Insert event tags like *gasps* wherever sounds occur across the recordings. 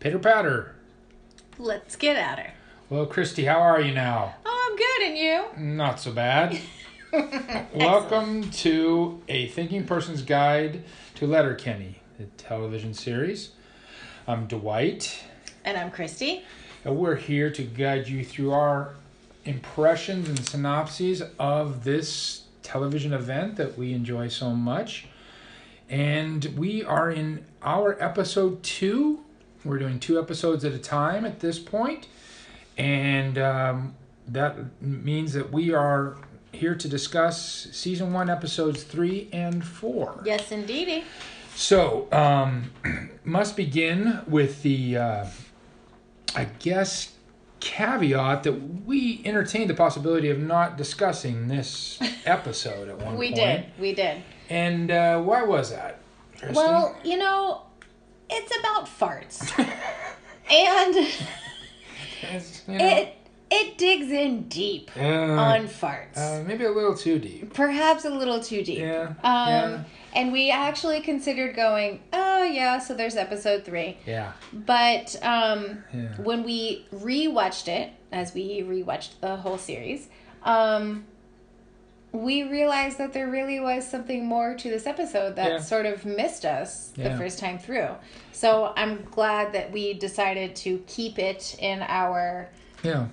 Pitter patter. Let's get at her. Well, Christy, how are you now? Oh, I'm good, and you? Not so bad. *laughs* Welcome to a thinking person's guide to Letterkenny, the television series. I'm Dwight, And I'm Christy. and we're here to guide you through our impressions and synopses of this television event that we enjoy so much. And we are in our episode two. We're doing two episodes at a time at this. And um, that means that we are here to discuss season one, episodes three and four. Yes, indeedy. So, um, *clears throat* must begin with the, uh, I guess, caveat that we entertained the possibility of not discussing this *laughs* episode at one We point. did. We did. And uh, why was that? Christy? Well, you know, it's about farts. *laughs* and you know, it it digs in deep uh, on farts. uh, maybe a little too deep. Perhaps a little too deep. Yeah. Um, yeah. And we actually considered going, oh, yeah, so there's episode three. Yeah. But um, Yeah. when we rewatched it, as we rewatched the whole series, um, we realized that there really was something more to this episode that Yeah. sort of missed us the first time through. So I'm glad that we decided to keep it in our Yeah.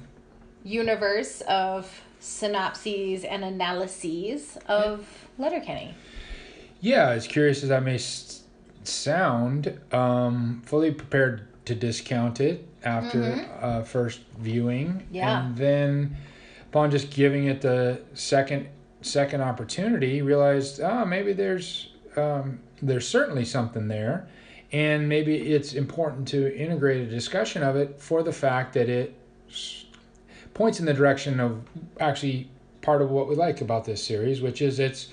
universe of synopses and analyses of Letterkenny. Yeah, as curious as I may s- sound, um, fully prepared to discount it after uh, first viewing, Mm-hmm. Yeah. and then upon just giving it the second second opportunity, realized oh maybe there's um, there's certainly something there, and maybe it's important to integrate a discussion of it for the fact that it points in the direction of actually part of what we like about this series, which is its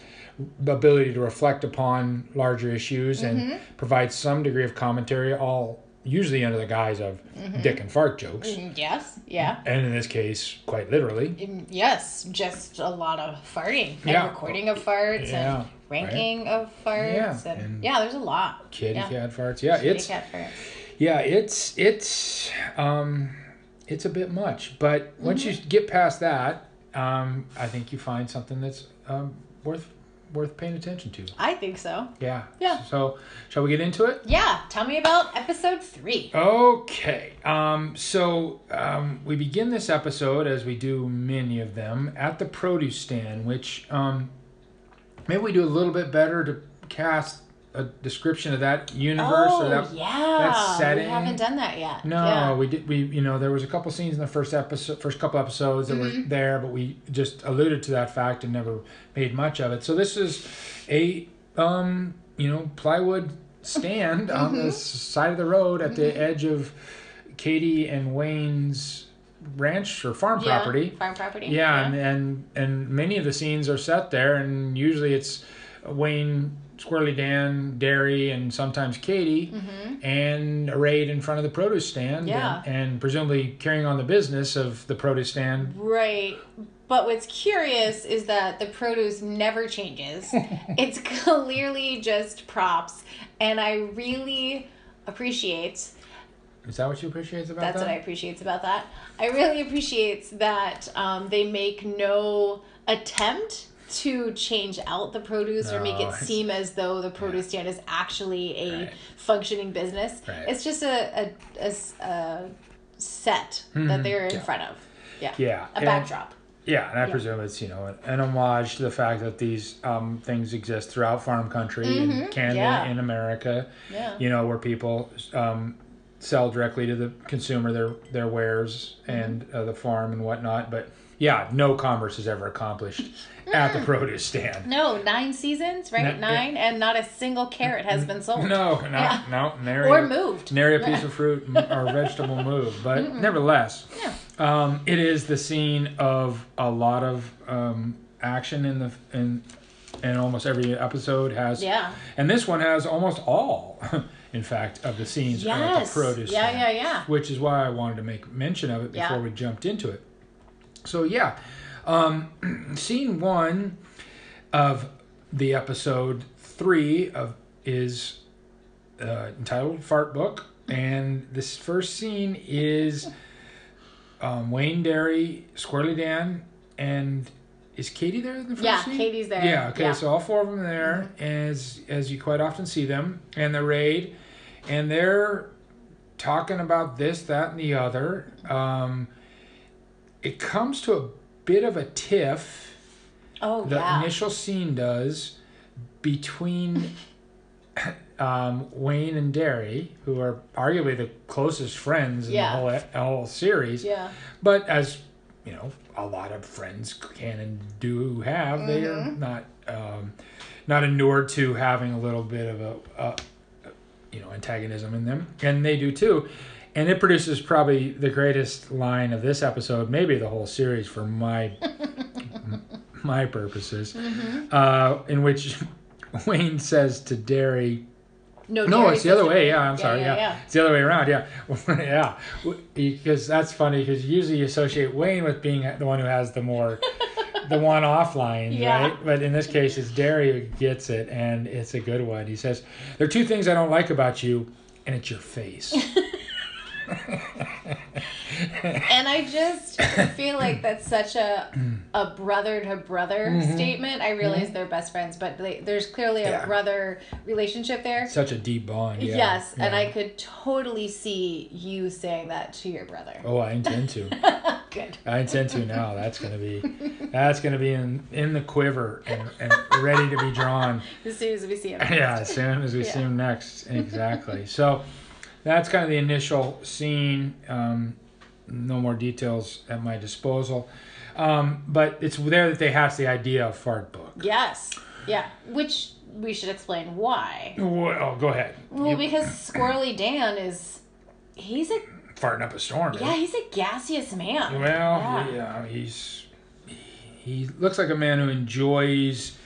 ability to reflect upon larger issues and provide some degree of commentary, all usually under the guise of dick and fart jokes, Mm, Yes, yeah. and in this case, quite literally. Mm, Yes, just a lot of farting and Yeah. recording of farts Yeah, and ranking of farts Yeah, and, and yeah, there's a lot. Kitty yeah. cat farts. Yeah, Kitty it's cat farts. yeah, it's it's um it's a bit much. But once you get past that, um, I think you find something that's um, worth worth paying attention to. I think so. Yeah. Yeah. So shall we get into it? Yeah, tell me about episode three. Okay. Um, so um, we begin this episode, as we do many of them, at the produce stand, which um, maybe we do a little bit better to cast a description of that universe oh, or that. yeah. setting. We haven't done that yet. No, Yeah. we did. We you know there was a couple scenes in the first episode, first couple episodes that Mm-hmm. were there, but we just alluded to that fact and never made much of it. So this is a um you know plywood stand on Mm-hmm. the side of the road at the edge of Katie and Wayne's ranch or farm Yeah, property. Farm property. Yeah, And, and and many of the scenes are set there, and usually it's Wayne, Squirrely Dan, Derry, and sometimes Katie, and arrayed in front of the produce stand, Mm-hmm. Yeah. and, and presumably carrying on the business of the produce stand. Right. But what's curious is that the produce never changes. *laughs* it's clearly just props. And I really appreciate Is that what you appreciate about that's that? That's what I appreciate about that. I really appreciate that um, they make no attempt to change out the produce or make it seem as though the produce stand is actually a Right. functioning business. Right. It's just a a a set that they're in Mm-hmm. yeah. front of. Yeah. Yeah, A and- backdrop. Yeah, and I presume it's you know an, homage to the fact that these um, things exist throughout farm country in Canada Mm-hmm. yeah. in America. Yeah. You know where people um, sell directly to the consumer their their wares Mm-hmm. and uh, the farm and whatnot. But yeah, no commerce is ever accomplished at the produce stand. No, nine seasons, right? No, nine, and not a single carrot has been sold. No, no, Yeah. no, nary, Or moved. nary a piece of fruit or vegetable *laughs* moved. But nevertheless, Yeah. um, it is the scene of a lot of um, action in the in and almost every episode has. Yeah. And this one has almost all, *laughs* in fact, of the scenes at the produce. Yeah, stand, yeah, yeah. Which is why I wanted to make mention of it before Yeah. we jumped into it. So yeah, um, *clears throat* scene one of the episode three of is uh, entitled "Fart Book," and this first scene is um, Wayne Derry, Squirrely Dan, and is Katie there in the first Yeah, scene? Katie's there. Yeah, okay, Yeah. Mm-hmm. so all four of them there, as as you quite often see them, and the raid, and they're talking about this, that, and the other. Um, it comes to a bit of a tiff. Oh The yeah. initial scene does between *laughs* um, Wayne and Derry, who are arguably the closest friends in Yeah. the whole whole series. yeah. But as you know, a lot of friends can and do have, they are Mm-hmm. not um, not inured to having a little bit of a, a you know antagonism in them, and they do too. And it produces probably the greatest line of this episode, maybe the whole series, for my *laughs* my purposes, Mm-hmm. uh, in which *laughs* Wayne says to Derry, No, no, it's the other way. Yeah, I'm sorry. Yeah, yeah. it's the other way around. Yeah, *laughs* yeah. Because that's funny. Because usually you associate Wayne with being the one who has the more, the *laughs* one-off lines, Yeah. right? But in this case, it's Derry who gets it, and it's a good one. He says, "There are two things I don't like about you, and it's your face." *laughs* And I just feel like that's such a a brother to brother statement. I realize they're best friends, but they, there's clearly a Mm-hmm. Yeah. brother relationship there. Such a deep bond. Yeah. yes, and yeah. I could totally see you saying that to your brother. Oh, I intend to. *laughs* Good. I intend to now. That's gonna be, that's gonna be in in the quiver and, and ready to be drawn. *laughs* As soon as we see him. yeah, as soon as we see Yeah. him next. Exactly. so that's kind of the initial scene. Um, no more details at my disposal. Um, but it's there that they hatch the idea of fart book. Yes. Yeah. Which we should explain why. Well, go ahead. Well, You- because Squirrely Dan is he's a farting up a storm. yeah, he's a gaseous man. Well, Yeah. yeah, he's he looks like a man who enjoys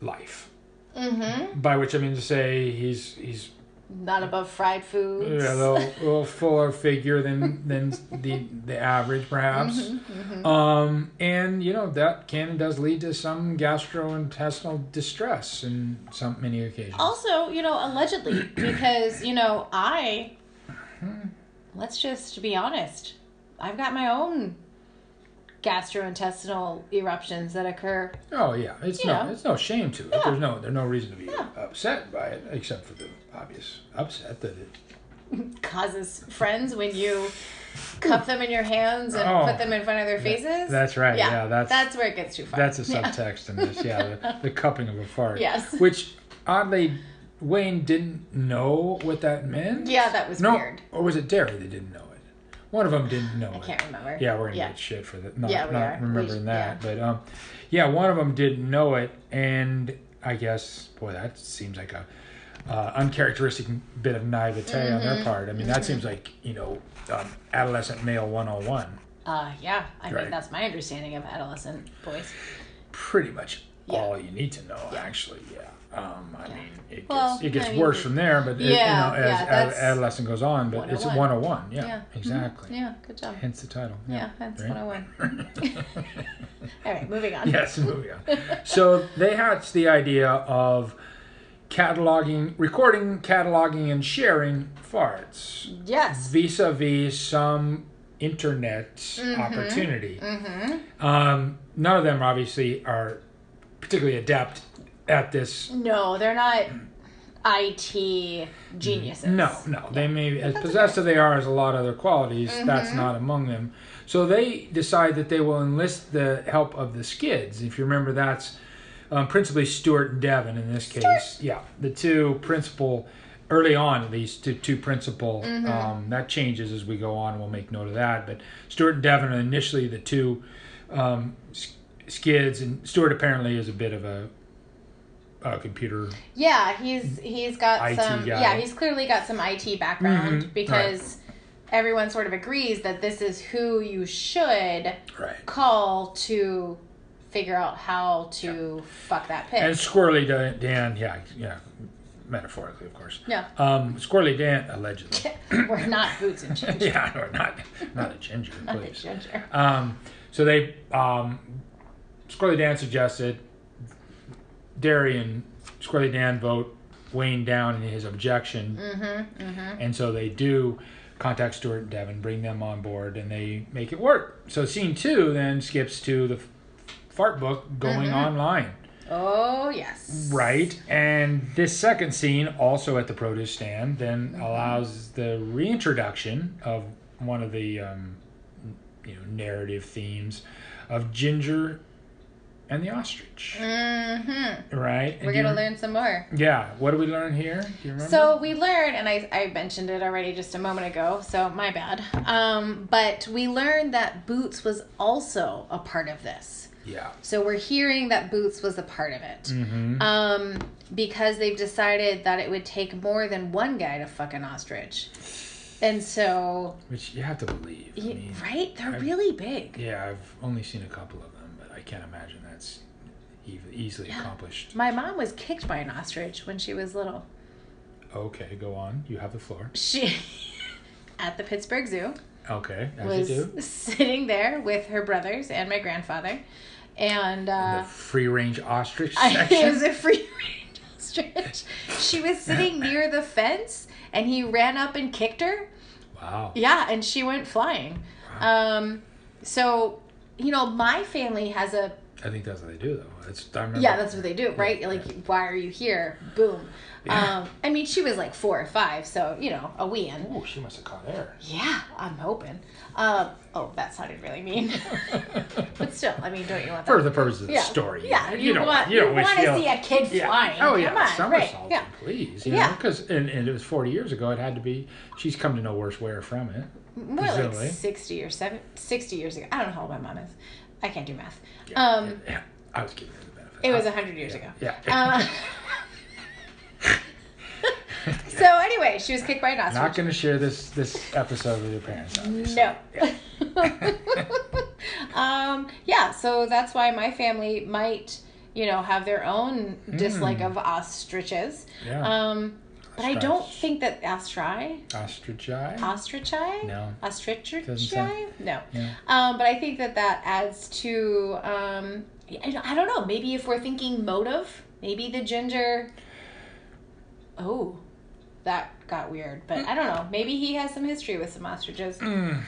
life. Mm-hmm. By which I mean to say he's he's Not above fried foods. Yeah, a little, little fuller figure than than the the average, perhaps. Mm-hmm, Um, and you know that can does lead to some gastrointestinal distress in some many occasions. Also, you know, allegedly, *clears throat* because, you know, I, let's just be honest, I've got my own gastrointestinal eruptions that occur. Oh yeah, it's You no, know. it's no shame to it. Yeah. There's no, there's no reason to be Yeah. upset by it, except for the obvious upset that it. *laughs* Causes friends when you cup them in your hands and Oh. put them in front of their faces. That's right. Yeah, that's that's where it gets too far. that's a *laughs* Yeah. subtext in this. Yeah, the, the *laughs* cupping of a fart. Yes. Which oddly, Wayne didn't know what that meant. Yeah, that was No, weird. or was it Derry that didn't know it? One of them didn't know I it. can't remember. Yeah, we're gonna Yeah. get shit for that. Not, Yeah, we not are. Remembering sh- that, but um, yeah, one of them didn't know it, and I guess boy, that seems like a uh, uncharacteristic bit of naivete on Mm-hmm. their part. I mean, that seems like you know, um, adolescent male one hundred and one. Uh, yeah, I Right. mean, that's my understanding of adolescent boys. Pretty much Yeah. all you need to know, Yeah. actually. Yeah. Um, I Yeah. mean, it Well, gets it gets I mean, worse from there, but it, yeah, you know, as ad- that's adolescent goes on, but it's 101. one hundred one. Yeah, Yeah. Mhm. exactly. Yeah, good job. Hence the title. Yeah, that's right? 101. *laughs* *laughs* All right, moving on. yes, moving on. So they hatched the idea of cataloging, recording, cataloging, and sharing farts Yes. vis-a-vis some internet Mm-hmm. opportunity. Um, none of them obviously are particularly adept at this. No, they're not IT geniuses. No, no, they may be as possessed as they are as a lot of other qualities. Mm-hmm. That's not among them. So they decide that they will enlist the help of the skids. If you remember, that's um, principally Stewart and Devon in this case. Yeah, the two principal, early on at least, two, two principal. Mm-hmm. Um, that changes as we go on. We'll make note of that. But Stewart and Devon are initially the two um, skids, and Stewart apparently is a bit of a, computer. Yeah, he's he's got IT some. guy. Yeah, he's clearly got some IT background Mhm, because everyone sort of agrees that this is who you should Right. call to figure out how to fuck that pig. And Squirrely Dan, Dan, yeah, yeah, metaphorically, of course. yeah, Um, Squirrely Dan, allegedly. *laughs* we're not boots and *laughs* ginger. yeah, or not, not a ginger, Not a please. ginger. Um, so they, um, Squirrely Dan suggested, Derry and Squirrely Dan vote Wayne down in his objection. Mm-hmm. Mm-hmm. And so they do contact Stewart and Devon, bring them on board, and they make it work. So scene two then skips to the fart book going Mhm. online. Oh yes. Right. And this second scene, also at the produce stand, then Mm-hmm. allows the reintroduction of one of the um, you know narrative themes of Ginger and the ostrich. Mm-hmm. Right. And We're gonna learn some more. Yeah. What do we learn here? Do you remember? So we learned, and I, I mentioned it already just a moment ago, so my bad. Um, but we learned that Boots was also a part of this. Yeah. So we're hearing that Boots was a part of it. Mm-hmm. Um, because they've decided that it would take more than one guy to fuck an ostrich. And so, Which you have to believe. I mean, right? They're I- really big. yeah, I've only seen a couple of them, but I can't imagine that's easily Yeah. accomplished. My mom was kicked by an ostrich when she was little. Okay, go on. You have the floor. She, *laughs* at the Pittsburgh Zoo, Okay, as was you do. *laughs* sitting there with her brothers and my grandfather. And uh, the free range ostrich *laughs* section. it was a free range ostrich. She was sitting *laughs* near the fence and he ran up and kicked her. wow. Yeah, and she went flying. Um, so, you know, my family has a I think that's what they do, though. That's I yeah, that's what they do, right? Yeah, like, why are you here? Boom. Yeah. Um, I mean, she was like four or five, so you know, a wean. Ooh, she must have caught air. Yeah, I'm hoping. Um, oh, that sounded really mean. *laughs* but still, I mean, don't you want that? For the purpose of the yeah. story. Yeah, you, don't want you you, don't want to you- see a kid Yeah. flying. Oh yeah, Come on, somersault, right? Yeah. please. You Yeah. because and, and it was forty years ago. It had to be. She's come to no worse wear from it. More like 60 or seven, 60 years ago. I don't know how old my mom is. I can't do math. Yeah, Um, I was giving her the benefit. It was 100 years ago. Yeah. Uh, *laughs* *laughs* so anyway, she was kicked by an ostrich. Not going to share this this episode with your parents. obviously. No. Yeah. *laughs* um, yeah, so that's why my family might, you know, have their own dislike Mm. of ostriches. Yeah. Um, but I don't think that ostri, Ostrichi. ostrichi, No. ostrichi, no. Yeah. Um, but I think that that adds to, um, I I don't know, maybe if we're thinking motive, maybe the ginger. Oh, that got weird, but I don't know. Maybe he has some history with some ostriches. Mm.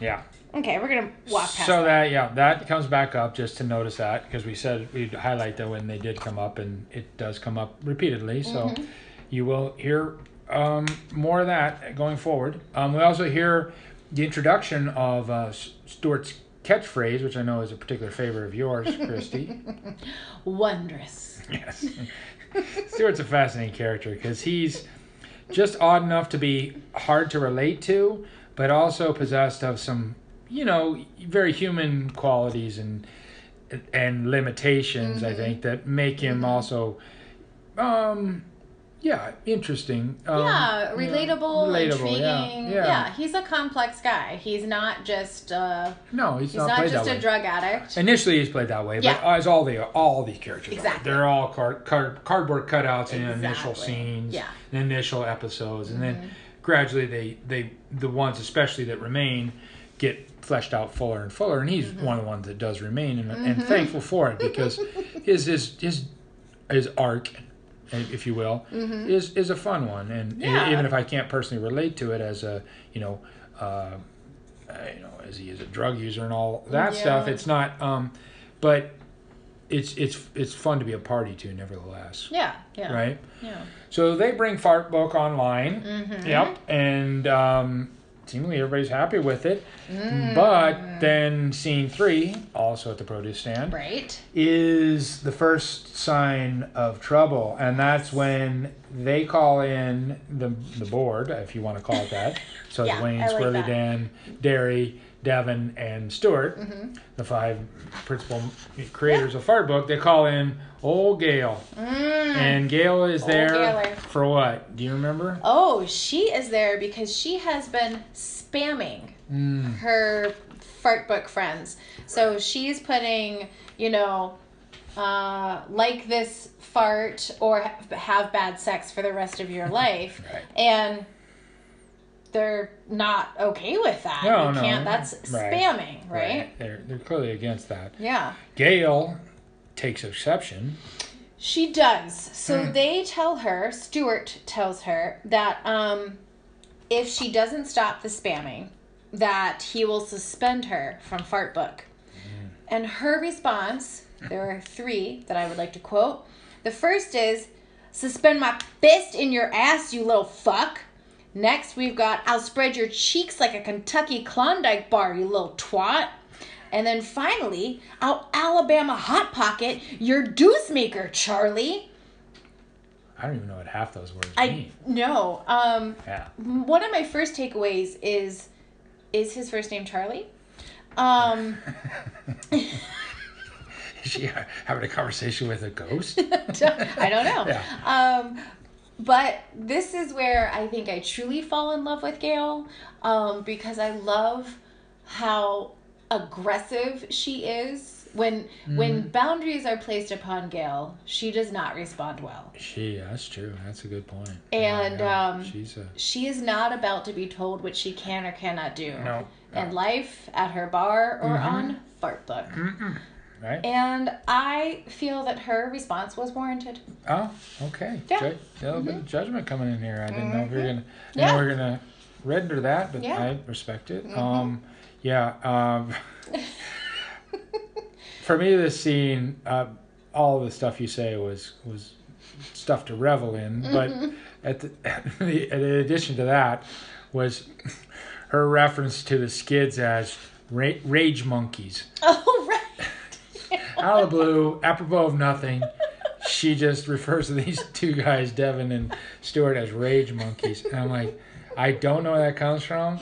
Yeah. Okay, we're gonna walk past So that. that yeah, that comes back up just to notice that because we said we'd highlight that when they did come up and it does come up repeatedly. So Mm-hmm. you will hear um, more of that going forward. Um, we also hear the introduction of uh, Stewart's catchphrase, which I know is a particular favorite of yours, *laughs* Christy. Wondrous. yes. *laughs* Stewart's a fascinating character because he's just odd enough to be hard to relate to, but also possessed of some, you know, very human qualities and and limitations. I think that make him also, um, yeah, interesting. Um, yeah, you know, relatable, relatable, yeah, intriguing. yeah. he's a complex guy. He's not just uh, No, he's, he's not, not, just a way. drug addict. Initially, he's played that way, but Yeah. as all the all these characters, are. Exactly. they're all card, card, cardboard cutouts in initial scenes, Yeah. in initial episodes, and Mm-hmm. then gradually they they the ones especially that remain get fleshed out fuller and fuller. And he's Mm-hmm. one of the ones that does remain, and, and thankful for it because *laughs* his his his his arc. If you will, is is a fun one, and Mm-hmm. Yeah. even if I can't personally relate to it as a you know, uh, uh, you know, as he is a drug user and all that Yeah. stuff, it's not. Um, but it's it's it's fun to be a party to, nevertheless, Yeah, yeah, right? Yeah. So they bring Fart Book online. Mhm. Yep, and um, seemingly everybody's happy with it. Mm. But then scene three, also at the produce stand, Right. is the first sign of trouble, and that's when they call in the the board, if you want to call it that. So *laughs* Yeah, it's Wayne, I like Squirrely. Dan, Derry, Devon, and Stewart, Mm-hmm. the five principal creators of Fart Book. They call in old Gail, Mm. and Gail is Old there Gaylor. for what? Do you remember? Oh, she is there because she has been spamming Mm, her fart book friends. So she's putting, you know, uh, like this fart or have bad sex for the rest of your *laughs* life. Right. And they're not okay with that. No, you no. can't, that's Right. spamming, right? They're they're clearly against that. Yeah. Gail takes exception She does. So Hmm. they tell her, Stewart tells her that um, if she doesn't stop the spamming, that he will suspend her from Fart Book. Hmm. And her response, there are three that I would like to quote. The first is, suspend my fist in your ass, you little fuck. Next, we've got, I'll spread your cheeks like a Kentucky Klondike bar, you little twat. And then finally, I'll Alabama Hot Pocket your deuce maker, Charlie. I don't even know what half those words I mean. know. Um, Yeah. one of my first takeaways is, is his first name Charlie? Um, *laughs* Is she having a conversation with a ghost? *laughs* I don't know. Yeah. Um, but this is where I think I truly fall in love with Gail um, because I love how aggressive she is. When when Mm-hmm. boundaries are placed upon Gail, she does not respond well. She, that's true. That's a good point. And, um, she's a She is not about to be told what she can or cannot do. no, In life, at her bar, or Mm-hmm. on Fart Book. Right? And I feel that her response was warranted. Oh, okay. Yeah. Ju- a little bit of judgment coming in here. I didn't know if we were gonna. I Yeah. we we're gonna render that, but Yeah. Mm-hmm. I respect it. Um, yeah. Um, *laughs* for me, this scene, uh, all the stuff you say was was stuff to revel in. But Mm-hmm. at the, *laughs* in addition to that, was her reference to the skids as ra- rage monkeys Oh. Out of the blue, apropos of nothing, she just refers to these *laughs* two guys, Devon and Stewart, as rage monkeys. And I'm like, I don't know where that comes from.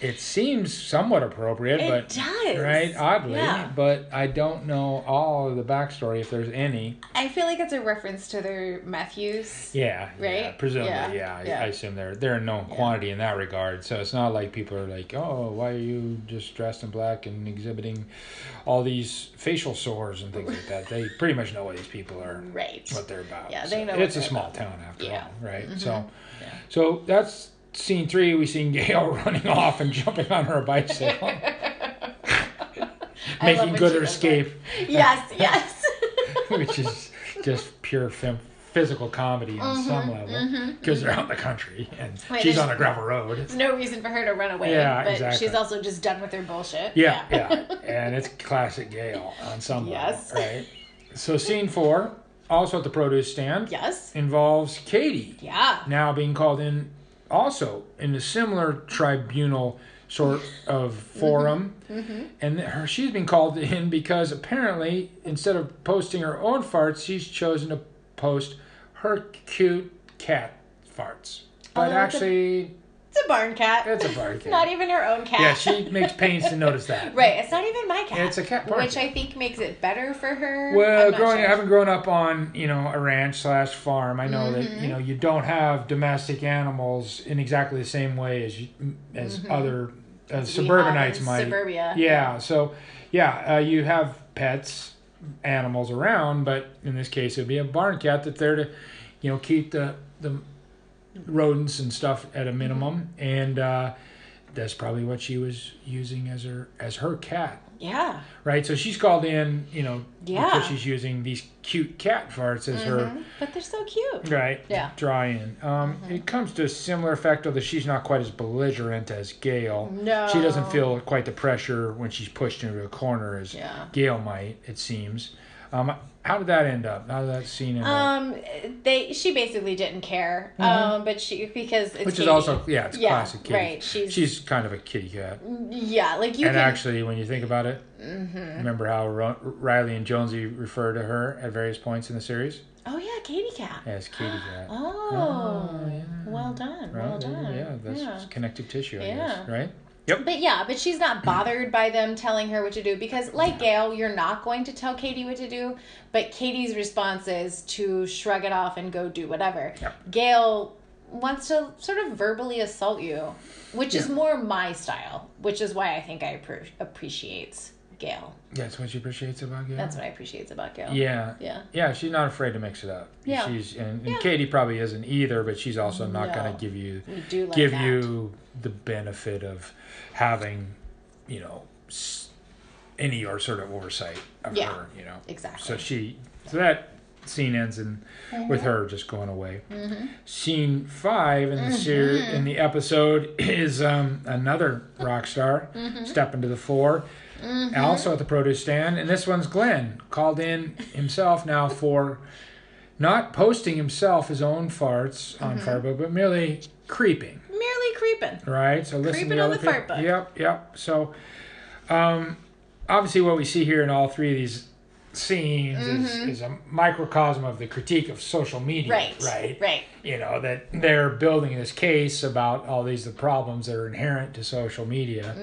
It seems somewhat appropriate, It but does. right, oddly, Yeah. but I don't know all of the backstory if there's any. I feel like it's a reference to their meth use. Yeah, yeah Right? presumably, Yeah, yeah. I- yeah. I assume they're they're a known quantity in that regard. So it's not like people are like, oh, why are you just dressed in black and exhibiting all these facial sores and things like that? They *laughs* pretty much know what these people are Right. what they're about. Yeah, So they know what It's a small about. town after Yeah. Mm-hmm. all, right? So, so that's scene three. We seen Gail *laughs* running off and jumping on her bicycle, *laughs* making good her escape, Yes, yes. *laughs* which is just pure fem- physical comedy on some level because they're out in the country and Mm-hmm, Wait, she's on a gravel road. There's no reason for her to run away. Yeah, but exactly. she's also just done with her bullshit. Yeah, yeah, and it's classic Gail on some Yes. level, right? So scene four, also at the produce stand, Yes. involves Katie. Yeah. now being called in also in a similar tribunal sort of forum. Mm-hmm. And her she's been called in because apparently instead of posting her own farts she's chosen to post her cute cat farts. But Oh, actually It's a barn cat. it's a barn cat Not even her own cat. yeah she makes pains to notice that *laughs* Right. It's not even my cat. It's a cat barn Which cat. I think makes it better for her. Well, growing, sure. having grown up on you know a ranch slash farm, I know that Mm-hmm. you know you don't have domestic animals in exactly the same way as you, as other Mm-hmm. We have suburbanites might. Suburbia. Yeah, so yeah, uh, you have pets, animals around, but in this case, it would be a barn cat that's there to, you know, keep the the rodents and stuff at a minimum, and uh, that's probably what she was using as her as her cat Yeah. right? So she's called in, you know, Yeah. because she's using these cute cat farts as Mhm. But they're so cute. right. Yeah. Draw in. Um, It comes to a similar effect, although she's not quite as belligerent as Gail. No. She doesn't feel quite the pressure when she's pushed into a corner as Yeah. Gail might. It seems. Um, how did that end up? How did that scene end up? Um, they she basically didn't care. Um, but she because it's Mm-hmm. Which is also yeah, it's Yeah, classic kitty. right, she's- she's kind of a kitty cat. yeah, like you and can Mm-hmm. actually, when you think about it, remember how Riley and Jonesy refer to her at various points in the series Oh yeah, Katie cat. as Kitty Cat. *gasps* Oh, Oh, yeah. well done, Right? well done. Yeah, that's Yeah. connective tissue, I Yeah. guess. Right? Yep. But yeah, but she's not bothered by them telling her what to do because, like Gail, you're not going to tell Katie what to do. But Katie's response is to shrug it off and go do whatever. Yep. Gail wants to sort of verbally assault you, which is more my style, which is why I think I appre- appreciates Gail. That's what she appreciates about Gail. That's what I appreciate about Gail. Yeah. Yeah. Yeah, she's not afraid to mix it up. Yeah. She's and, and Yeah. Katie probably isn't either, but she's also not No. going to give you do like give that. you the benefit of having, you know, any or sort of oversight of Yeah. her. You know. Exactly. So she so that scene ends in with her just going away. Mm-hmm. Scene five in the ser- in the episode is um, another rock star Mm-hmm. stepping to the fore. Also at the produce stand, and this one's Glenn called in himself now for not posting himself his own farts on Mm-hmm. Fartbook, but merely creeping. Merely creeping. Right. So listen Creeping to on the people. fart book. Yep. Yep. So, um, obviously, what we see here in all three of these scenes is, is a microcosm of the critique of social media. Right. Right. Right. You know that they're building this case about all these the problems that are inherent to social media.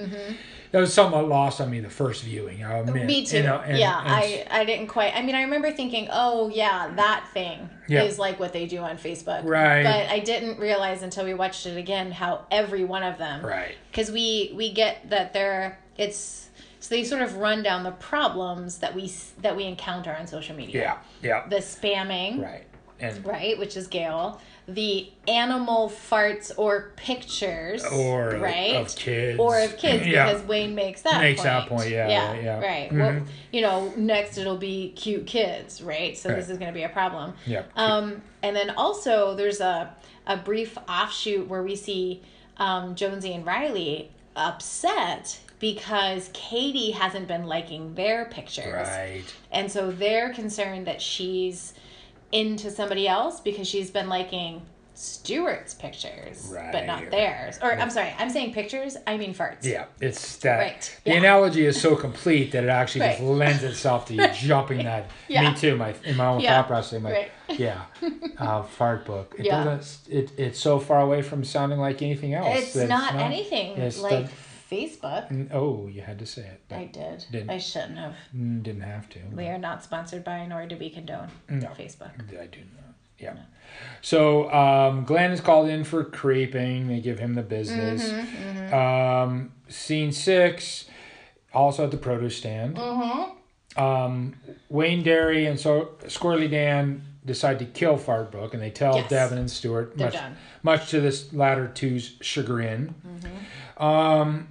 That was somewhat lost on me the first viewing. I admit. Mm-hmm. Me too. You know, and- yeah, and- I, I didn't quite. I mean, I remember thinking, oh yeah, that thing Yeah. is like what they do on Facebook. Right. But I didn't realize until we watched it again how every one of them. Right. Because we we get that they're it's so they sort of run down the problems that we that we encounter on social media. Yeah. Yeah. The spamming. Right. And Right, which is Gail. The animal farts or pictures. or right of kids or of kids Yeah. because Wayne makes that Makes point. that point, yeah, yeah, yeah. right. Mhm. Well, you know, next it'll be cute kids, right? So this is going to be a problem. Yeah. Um, and then also there's a a brief offshoot where we see um, Jonesy and Riley upset because Katie hasn't been liking their pictures, Right. and so they're concerned that she's into somebody else because she's been liking Stewart's pictures, right. but not theirs. Or I'm sorry, I'm saying pictures. I mean farts. Yeah, it's that. Right, The yeah. analogy is so complete that it actually just lends itself to you *laughs* jumping that. Yeah. Me too. My in my own Yeah, thought process, like, right. yeah, uh, fart book. It Yeah. doesn't. It, it's so far away from sounding like anything else. It's that not, anything it's like the- Facebook. Oh, you had to say it, I did. Didn't. I shouldn't have. didn't have to. We are not sponsored by, nor do we condone No. Facebook. I do not. Yeah. So um, Glenn is called in for creeping. They give him the business. Mm-hmm, Um, scene six, also at the produce stand. Mm-hmm. Um, Wayne Derry and so Squirrely Dan decide to kill Fartbook, and they tell Yes. Devon and Stewart, They're much, done. much to this latter two's chagrin. Mm-hmm. Um,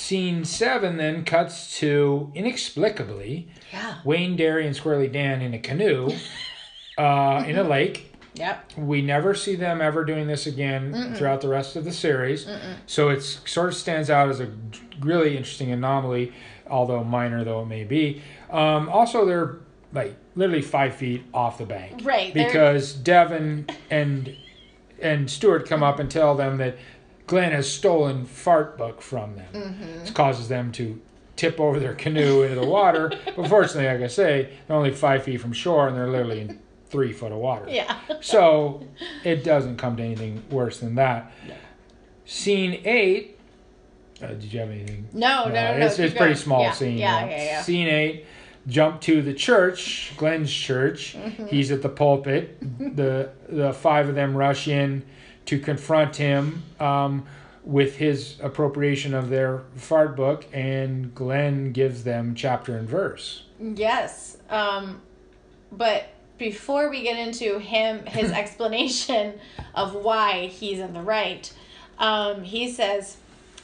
scene seven then cuts to inexplicably Yeah. Wayne Derry and Squirrely Dan in a canoe *laughs* uh, in a lake. Yep. We never see them ever doing this again throughout the rest of the series. So it sort of stands out as a really interesting anomaly, although minor though it may be. Um, also, they're like literally five feet off the bank, Right, they're- Because Devon and and Stewart come up and tell them that Glenn has stolen Fart Book from them. Mm-hmm. This causes them to tip over their canoe into the water. *laughs* but fortunately, like I say, they're only five feet from shore and they're literally in three foot of water. Yeah. So it doesn't come to anything worse than that. Scene eight. Uh, did you have anything? No, no, no, no. It's, keep it's pretty small yeah. scene. Yeah, know. yeah, yeah. Scene eight. Jump to the church, Glenn's church. Mm-hmm. He's at the pulpit. the The five of them rush in to confront him um, with his appropriation of their fart book, and Glenn gives them chapter and verse. Yes. Um, but before we get into him, his *laughs* explanation of why he's in the right, um, he says,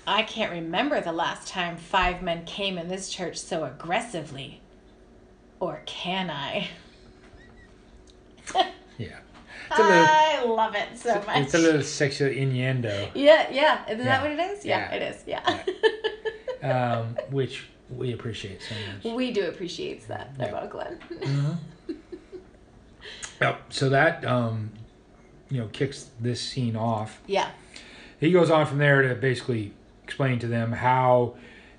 I can't remember the last time five men came in this church so aggressively. Or can I? *laughs* Yeah, it's a little, I love it so much. it's a little sexual innuendo. Yeah, yeah. Isn't Yeah. that what it is? Yeah, Yeah. it is. Yeah. *laughs* um, which we appreciate so much. we do appreciate that Yeah. about Glenn. *laughs* Yep. So that um, you know kicks this scene off. yeah. He goes on from there to basically explain to them how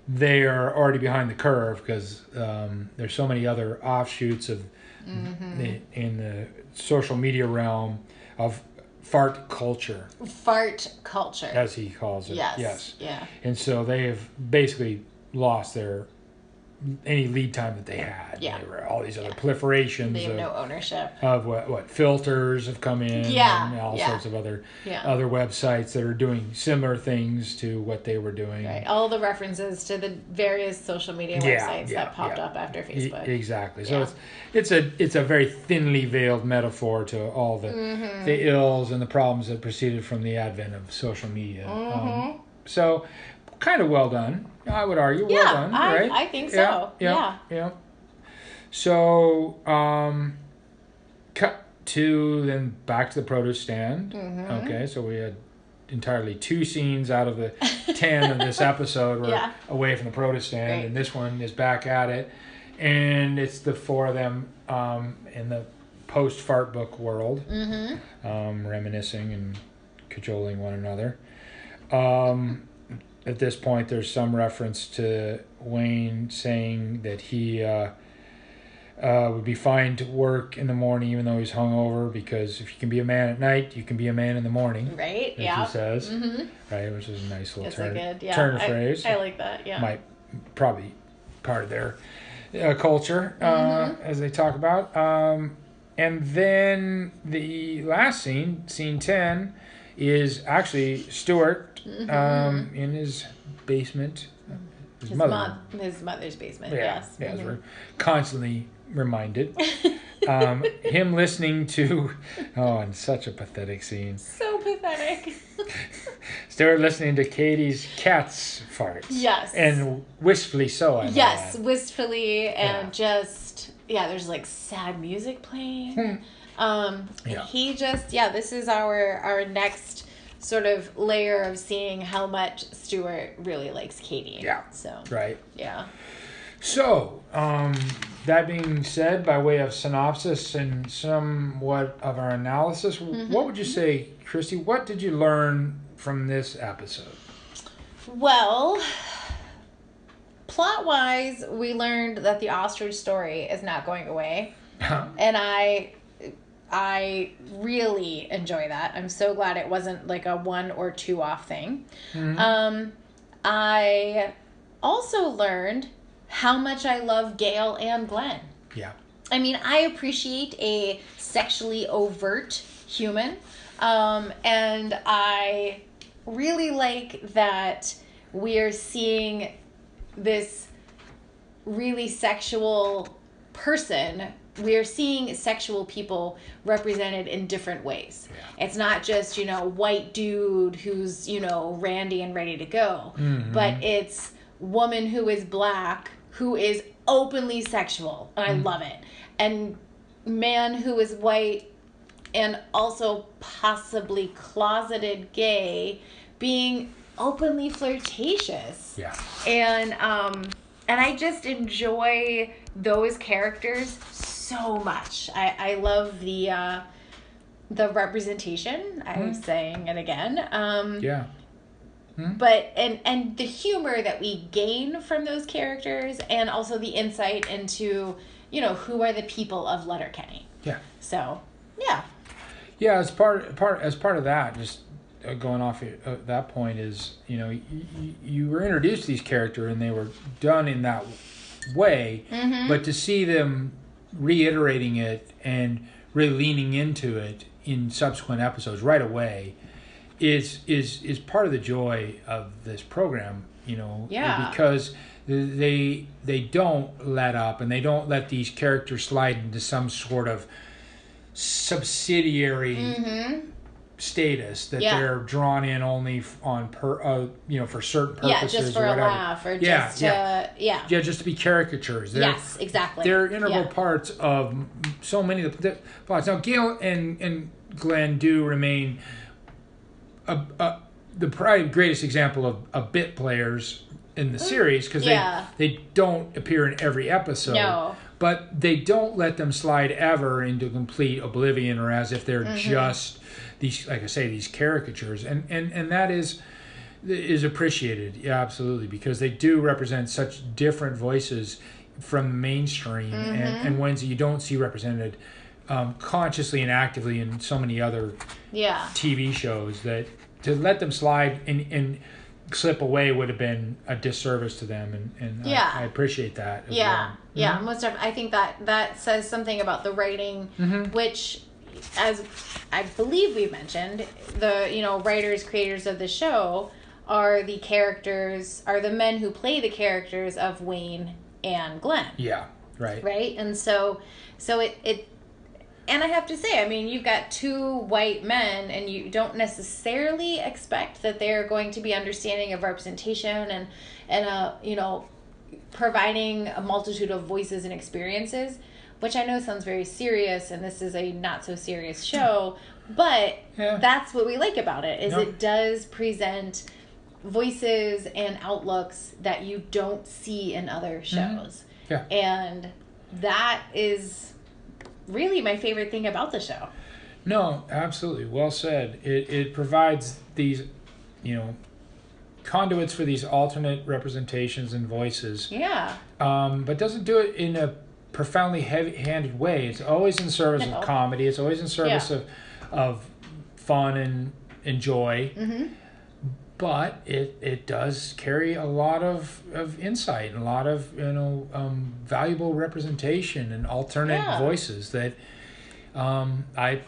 they are already behind the curve because um, there's so many other offshoots of Mm-hmm. the, in the social media realm of fart culture, Fart culture. as he calls it. yes. Yes. Yeah. And so they have basically lost their any lead time that they had. Yeah. There were all these other proliferations They have of, no ownership. of what what filters have come in Yeah, and all yeah. sorts of other Yeah. other websites that are doing similar things to what they were doing. Right. All the references to the various social media Yeah, websites yeah, that popped yeah. up after E- Facebook. exactly. So Yeah. it's it's a it's a very thinly veiled metaphor to all the Mm-hmm. the ills and the problems that proceeded from the advent of social media. Mm-hmm. Um, so kind of well done, I would argue. Yeah, well done, I- right? I think Yeah, so. Yeah. yeah. So um, cut to then back to the produce stand. Mm-hmm. Okay, so we had entirely two scenes out of the *laughs* 10 of this episode were Yeah. away from the produce stand, and this one is back at it. And it's the four of them um, in the post fart book world, Mm-hmm. um, reminiscing and cajoling one another. Um, at this point, there's some reference to Wayne saying that he uh, uh, would be fine to work in the morning even though he's hungover because if you can be a man at night, you can be a man in the morning, Right? yeah. he says, Mm-hmm. right? Which is a nice little It's turn, good, yeah. turn of I, phrase. I like that. Yeah. Might probably part of their uh, culture uh, Mm-hmm. as they talk about. Um, and then the last scene, scene 10, is actually Stewart um, in his basement. His, Mm-hmm. his mother. mom, his mother's basement. Yeah, yes. yeah, as Mhm. we're constantly reminded. *laughs* um, him listening to, *laughs* oh, and such a pathetic scene. So pathetic. *laughs* Stewart listening to Katie's cat's farts. Yes. And wistfully so, I yes, add. wistfully and Yeah. just yeah. There's like sad music playing. um, Hmm. Yeah. he just yeah. This is our our next sort of layer of seeing how much Stewart really likes Katie. Yeah. So Right. yeah. So, um, that being said, by way of synopsis and somewhat of our analysis, Mm-hmm. what would you say, Christy? What did you learn from this episode? Well, plot wise, we learned that the ostrich story is not going away. *laughs* and I I really enjoy that. I'm so glad it wasn't like a one or two off thing. Mhm. Um I also learned how much I love Gail and Glenn. yeah. I mean, I appreciate a sexually overt human. Um, and I really like that we're seeing this really sexual person. We're seeing sexual people represented in different ways. Yeah. It's not just, you know, white dude who's, you know, randy and ready to go, Mhm. but it's woman who is black who is openly sexual and I love it. And man who is white and also possibly closeted gay being openly flirtatious Yeah. and um and i just enjoy those characters so much i i love the uh the representation i'm saying it again um Yeah. but and and the humor that we gain from those characters and also the insight into you know who are the people of letterkenny Yeah. so yeah Yeah, as part part as part of that, just uh, going off at uh, that point is you know y- y- you were introduced to these characters and they were done in that way, Mm-hmm. but to see them reiterating it and really leaning into it in subsequent episodes right away is is is part of the joy of this program. You know, Yeah. because they they don't let up and they don't let these characters slide into some sort of subsidiary mm-hmm. Status that Yeah. they're drawn in only on per uh, you know for certain purposes yeah just for or a laugh or Yeah, just yeah. to yeah Yeah, just to be caricatures. They're, yes exactly they're integral parts of so many of the the plots. Now, Gail and and Glenn do remain a, a, the probably greatest example of, of bit players in the series because Mm, yeah. they they don't appear in every episode. No. But they don't let them slide ever into complete oblivion or as if they're Mm-hmm. just these, like I say, these caricatures, and and and that is is appreciated, yeah, absolutely, because they do represent such different voices from mainstream Mm-hmm. and, and ones that you don't see represented um, consciously and actively in so many other yeah TV shows that to let them slide and, and slip away would have been a disservice to them, and, and Yeah. I, I appreciate that. Yeah well. yeah most of i think that that says something about the writing Mhm. which as i believe we mentioned the you know writers creators of the show are the characters are the men who play the characters of wayne and glenn Yeah, right. right and so so it it and i have to say i mean you've got two white men and you don't necessarily expect that they're going to be understanding of representation and and uh you know providing a multitude of voices and experiences which I know sounds very serious, and this is a not so serious show, but Yeah. that's what we like about it is No. it does present voices and outlooks that you don't see in other shows. Yeah. And that is really my favorite thing about the show. No, absolutely. Well said. It it provides these, you know, conduits for these alternate representations and voices, Yeah. um, but doesn't do it in a profoundly heavy-handed way. It's always in service No. of comedy. It's always in service Yeah. of of fun and and joy. Mm-hmm. But it it does carry a lot of, of insight and a lot of you know um, valuable representation and alternate Yeah. voices that um, I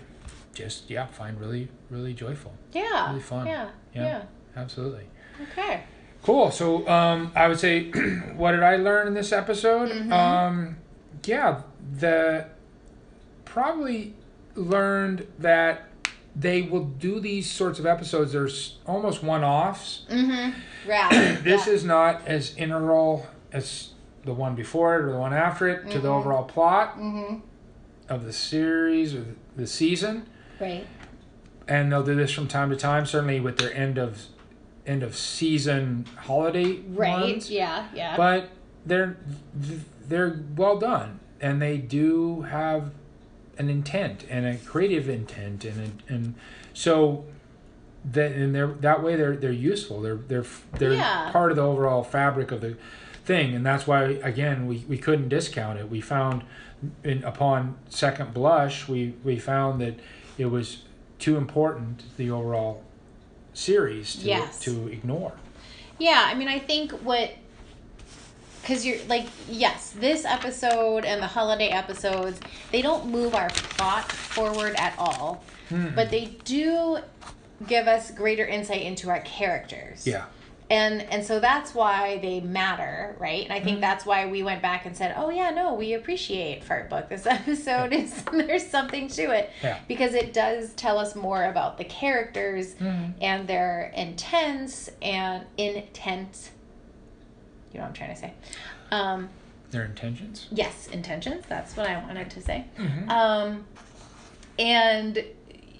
just yeah find really really joyful. Yeah. Really fun. Yeah. Yeah. Yeah. Absolutely. Okay. Cool. So um, I would say, *clears throat* what did I learn in this episode? Mhm. Um, yeah, the probably learned that they will do these sorts of episodes. There's almost one-offs. Mm-hmm. Right. *clears throat* this yeah. is not as integral as the one before it or the one after it to the Mhm. overall plot Mm-hmm. of the series or the season. Right. and they'll do this from time to time. Certainly with their end of end of season holiday Right. ones, Yeah. Yeah. but they're they're well done, and they do have an intent and a creative intent, and and so that and they're that way they're they're useful. They're they're they're Yeah. part of the overall fabric of the thing, and that's why again we, we couldn't discount it. We found in upon second blush we we found that it was too important the overall series to Yes. to ignore. Yeah, I mean, I think what. Because you're like, yes, this episode and the holiday episodes, they don't move our plot forward at all, Hmm. but they do give us greater insight into our characters. Yeah. And and so that's why they matter, right? And I think Mhm. that's why we went back and said, "Oh yeah, no, we appreciate Fartbook. This *laughs* episode is *laughs* there's something to it Yeah. because it does tell us more about the characters Mhm. and their intense and intent. You know what I'm trying to say? Um, Their intentions. yes, intentions. That's what I wanted to say. Mm-hmm. Um, and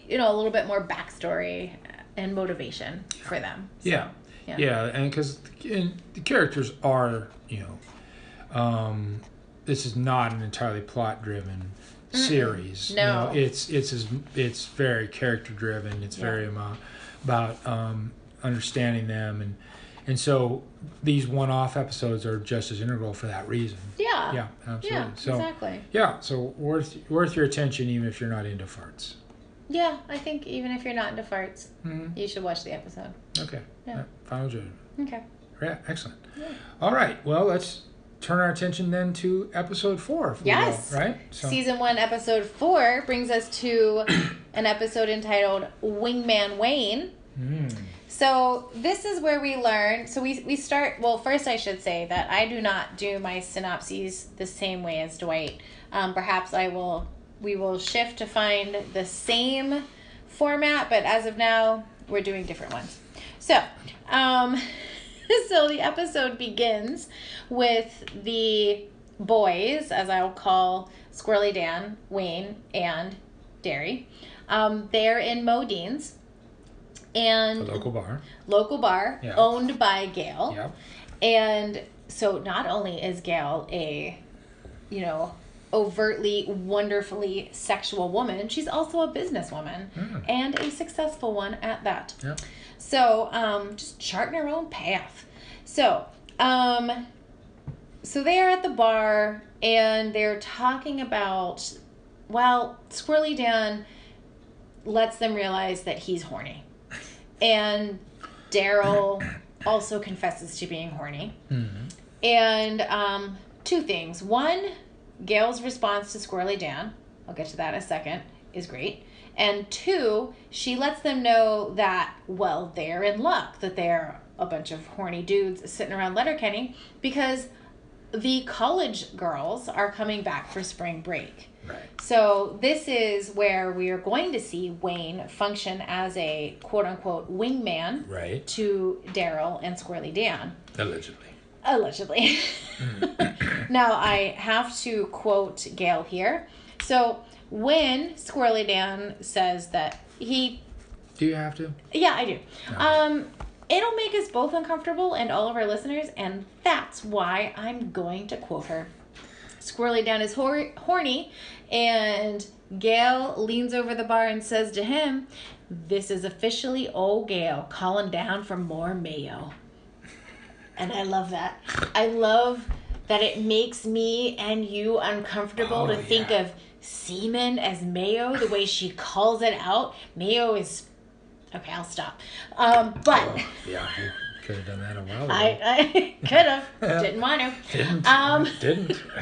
you know a little bit more backstory and motivation for them. So, Yeah. Yeah. Yeah, and because the characters are, you know, um, this is not an entirely plot driven series. You No. know, it's it's as it's very character driven. It's Yeah. very about about um, understanding them and and so these one off episodes are just as integral for that reason. Yeah. Yeah, absolutely. Yeah. so exactly. yeah, so worth worth your attention even if you're not into farts. Yeah, I think even if you're not into farts, Mm-hmm. you should watch the episode. Okay. Yeah. Yeah. Final judgment. Okay. Yeah, excellent. Yeah. All right. Well, let's turn our attention then to episode four. We will, Yes. right. So, Season one, episode four brings us to an episode entitled Wingman Wayne. Mm, So this is where we learn. So we we start. Well, first I should say that I do not do my synopses the same way as Dwight. Um, perhaps I will. We will shift to find the same format, but as of now, we're doing different ones. So, um, *laughs* so the episode begins with the boys, as I'll call Squirrely Dan, Wayne, and Daryl. Um, they're in Modeen's. The And local bar. local bar Yeah. owned by Gail. Yeah. And so not only is Gail a, you know, overtly, wonderfully sexual woman, she's also a businesswoman Mm. and a successful one at that. Yeah. So, um, just charting her own path. So, um, so they are at the bar and they're talking about, well, Squirrely Dan lets them realize that he's horny. And Daryl also confesses to being horny. Mm. And um, two things. One, Gail's response to Squirrely Dan, I'll get to that in a second, is great. And two, she lets them know that, well, they're in luck, that they're a bunch of horny dudes sitting around Letterkenny because the college girls are coming back for spring break. Right. So this is where we are going to see Wayne function as a quote unquote wingman Right. to Daryl and Squirrely Dan. Allegedly. Allegedly. *laughs* now, I have to quote Gail here. So, when Squirrely Dan says that he Do you have to? Yeah, I do. Um, it'll make us both uncomfortable and all of our listeners, and that's why I'm going to quote her. Squirrely Dan is hor- horny, and Gail leans over the bar and says to him, This is officially old Gail calling down for more mayo. And I love that. I love that it makes me and you uncomfortable Oh, to think yeah. of semen as mayo, the way she calls it out. Mayo is. Okay, I'll stop. Um, but Yeah, you could have done that a while ago. I, I could have. Didn't want to. didn't. Um, didn't. *laughs* *laughs*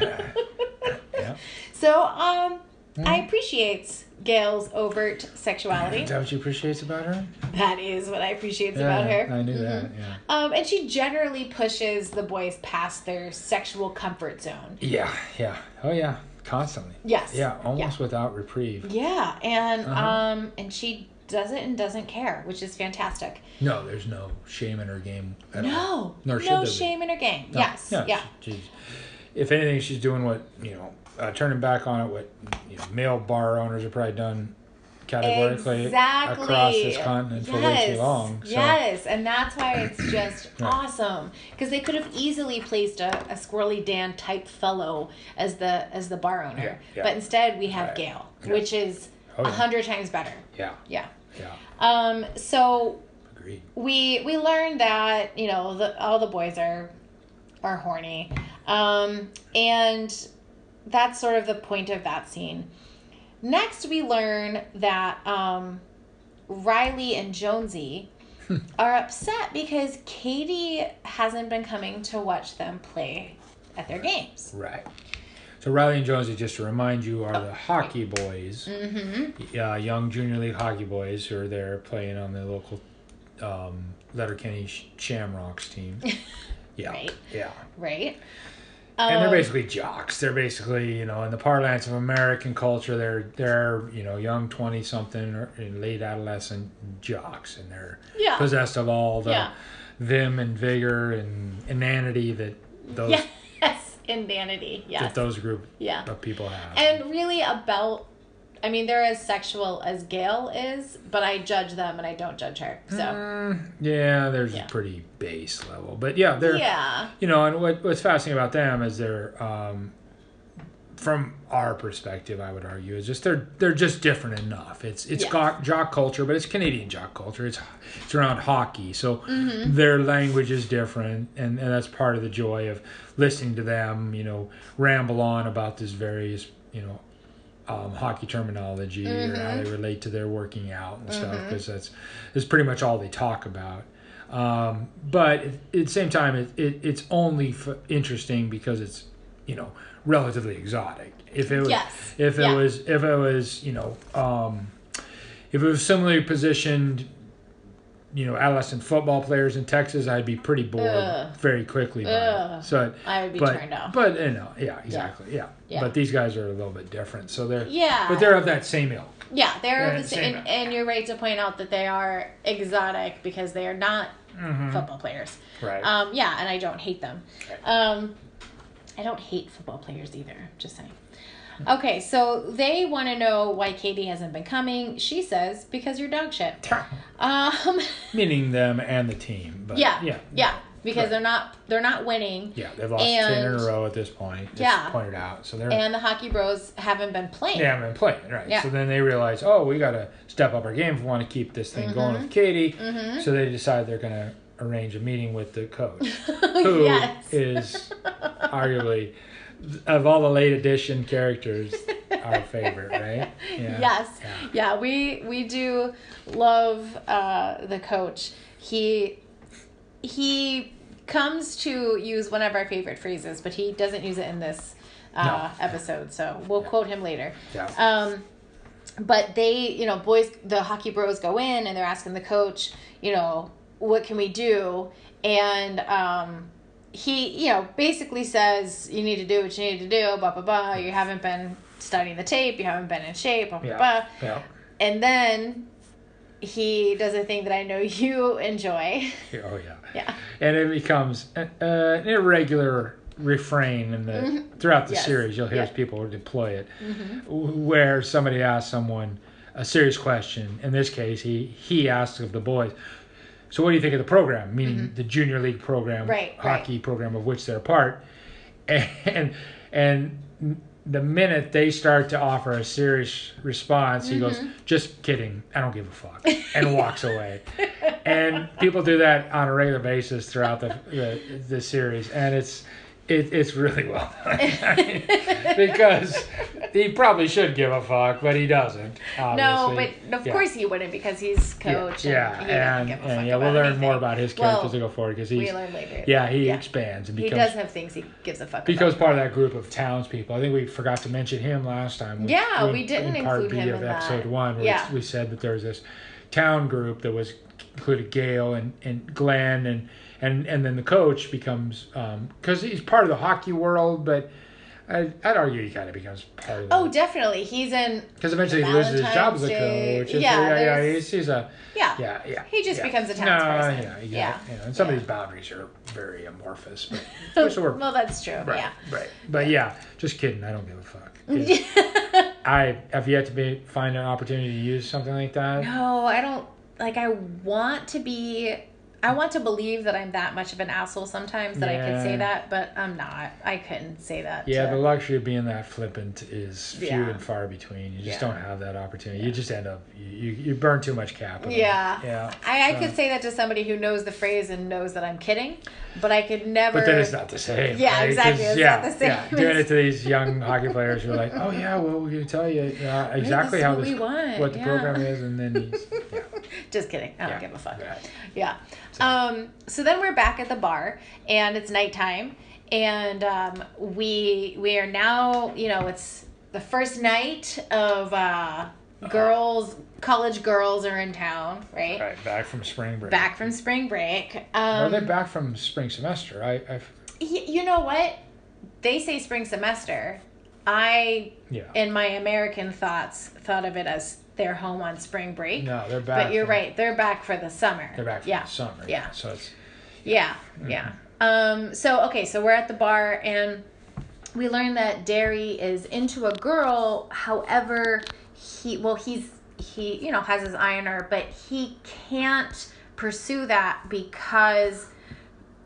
yeah. So, um. I appreciate Gail's overt sexuality. Is that what you appreciate about her? That is what I appreciate about her. I knew that. Mhm. Yeah. Um, and she generally pushes the boys past their sexual comfort zone. Yeah. Yeah. Oh yeah. Constantly. Yes. Yeah. Almost without reprieve. Yeah, and Uh-huh. um, and she does it and doesn't care, which is fantastic. No, there's no shame in her game at all. No, Nor should no there be. shame in her game. No, yes, no, yeah, she- if anything, she's doing what you know, uh, turning back on it. What you know, male bar owners have probably done categorically exactly across this continent for way too long. So, Yes, and that's why *clears throat* it's just Right. awesome because they could have easily placed a, a squirrely Dan type fellow as the as the bar owner, Yeah, yeah. but instead we have Right. Gail, Yeah. which is Oh, a yeah. hundred times better. yeah, Yeah. yeah, Um. So agreed. we we learned that you know the, all the boys are are horny um and that's sort of the point of that scene next we learn that um riley and jonesy *laughs* are upset because katy hasn't been coming to watch them play at their games Right. So Riley and Jonesy, just to remind you, are the hockey boys, mm-hmm uh, young junior league hockey boys who are there playing on the local um, Letterkenny Shamrocks team. *laughs* Yeah, Right. yeah. right and they're Um, basically jocks. They're basically, you know, in the parlance of American culture, they're they're you know young twenty something or in late adolescent jocks, and they're yeah possessed of all the Yeah. vim and vigor and inanity that those *laughs* yes inanity that those group yeah of people have. and really about i mean they're as sexual as gail is but i judge them and i don't judge her so Mm, yeah, there's Yeah. a pretty base level, but yeah, they're yeah you know, and what what's fascinating about them is they're um, from our perspective, I would argue, is just they're they're just different enough. It's it's Yes. jock, jock culture, but it's Canadian jock culture. It's it's around hockey, so Mm-hmm. their language is different, and and that's part of the joy of listening to them. You know, ramble on about this various you know. Um, hockey terminology or how Mm-hmm. they relate to their working out and stuff because that's that's pretty much all they talk about. Um, but at, at the same time, it, it it's only f- interesting because it's you know relatively exotic. If it was, Yes. if it Yeah. was, if it was, you know, um, if it was similarly positioned, you know, adolescent football players in Texas, I'd be pretty bored Ugh. very quickly. So, i would be but turned off but you know, yeah, exactly, yeah. Yeah. But these guys are a little bit different, so they're yeah but they're of that same ilk. yeah they're the same. and, and you're right to point out that they are exotic because they are not Mhm. football players Right. um yeah and i don't hate them Right. um i don't hate football players either just saying okay so they want to know why katy hasn't been coming she says because you're dog shit um *laughs* Meaning them and the team. But yeah yeah, yeah because Right. they're not they're not winning Yeah, they've lost ten in a row at this point. Yeah. pointed out. So they're and the hockey bros haven't been playing they haven't been playing, right? Yeah. So then they realize, oh, we got to step up our game if we want to keep this thing going Mm-hmm. with Katy. So they decide they're going to arrange a meeting with the coach, *laughs* who yes is arguably of all the late edition characters our favorite, right? *laughs* Yeah. Yes. Yeah. Yeah. we we do love uh, the coach. He he comes to use one of our favorite phrases, but he doesn't use it in this uh, episode. So we'll quote him later. Yeah. Um, but they, you know, boys, the hockey bros go in and they're asking the coach, you know, what can we do? And um, he, you know, basically says, you need to do what you need to do, blah, blah, blah. You haven't been studying the tape, you haven't been in shape, blah, blah, Yeah. blah. yeah. And then he does a thing that I know *laughs* you enjoy. Oh yeah. Yeah. And it becomes uh, an irregular refrain in the throughout the Yes. series. You'll hear Yeah. people deploy it, w- where somebody asks someone a serious question. In this case, he he asks of the boys. So, what do you think of the program? Meaning the junior league program, Mm-hmm. Right, hockey program of which they're a part, *laughs* and and the minute they start to offer a serious response, he goes, Mm-hmm. "Just kidding, I don't give a fuck," *laughs* and walks away. And people do that on a regular basis throughout the the, the series, and it's it, it's really well done *laughs* *laughs* because he probably should give a fuck, but he doesn't. No, but of Yeah. course he wouldn't because he's coach. Yeah, and he yeah, and, give a fuck and yeah, we'll learn more about his Well, characters as we go forward because We he's learn later. yeah he Yeah. expands and becomes, He does have things he gives a fuck becomes about. part of that group of townspeople. I think we forgot to mention him last time. We- Yeah, we didn't in part include B him of in episode that. one. Where Yeah. we said that there was this town group that was included Gail and, and Glen and and and then the coach becomes um, because he's part of the hockey world, but I, I'd argue he kind of becomes part of. Oh, definitely. He's in. because eventually he loses his job as a coach. Yeah, yeah, yeah. He's, he's a Yeah. yeah, yeah. He just yeah. becomes a no, townsperson. Yeah, you Yeah. you know, and some Yeah. of these boundaries are very amorphous, but *laughs* well, that's true. right, Yeah. right. But yeah. just kidding. I don't give a fuck. *laughs* I have yet to be find an opportunity to use something like that. No, I don't. Like, I want to be. I want to believe that I'm that much of an asshole sometimes that I could say that, but I'm not. I couldn't say that. Yeah, to- the luxury of being that flippant is few Yeah. and far between. You just Yeah. don't have that opportunity. You just end up you, you, burn too much capital. Yeah. Yeah. I, I so- could say that to somebody who knows the phrase and knows that I'm kidding, but I could never. But then it's not the same. Yeah, right? exactly. It's yeah, not the same. Yeah, doing *laughs* it to these young hockey players who are like, oh yeah, well we're gonna tell you uh, exactly how this we want, what the yeah. program is, and then *laughs* Just kidding. I don't yeah, give a fuck. right. Yeah. Um, so then we're back at the bar and it's nighttime and um, we we are now, you know, it's the first night of uh, girls college girls are in town, right? Right, back from spring break. Back from spring break. Or are Um, they back from spring semester? I, I've y- you know what? They say spring semester. I yeah. in my American thoughts thought of it as they're home on spring break. No, they're back. But you're right. They're back for the summer. They're back from yeah. the summer. Yeah. yeah. So it's Yeah. Yeah. Um, so okay, so we're at the bar and we learn that Daryl is into a girl. However, he well he's he you know has his eye on her, but he can't pursue that because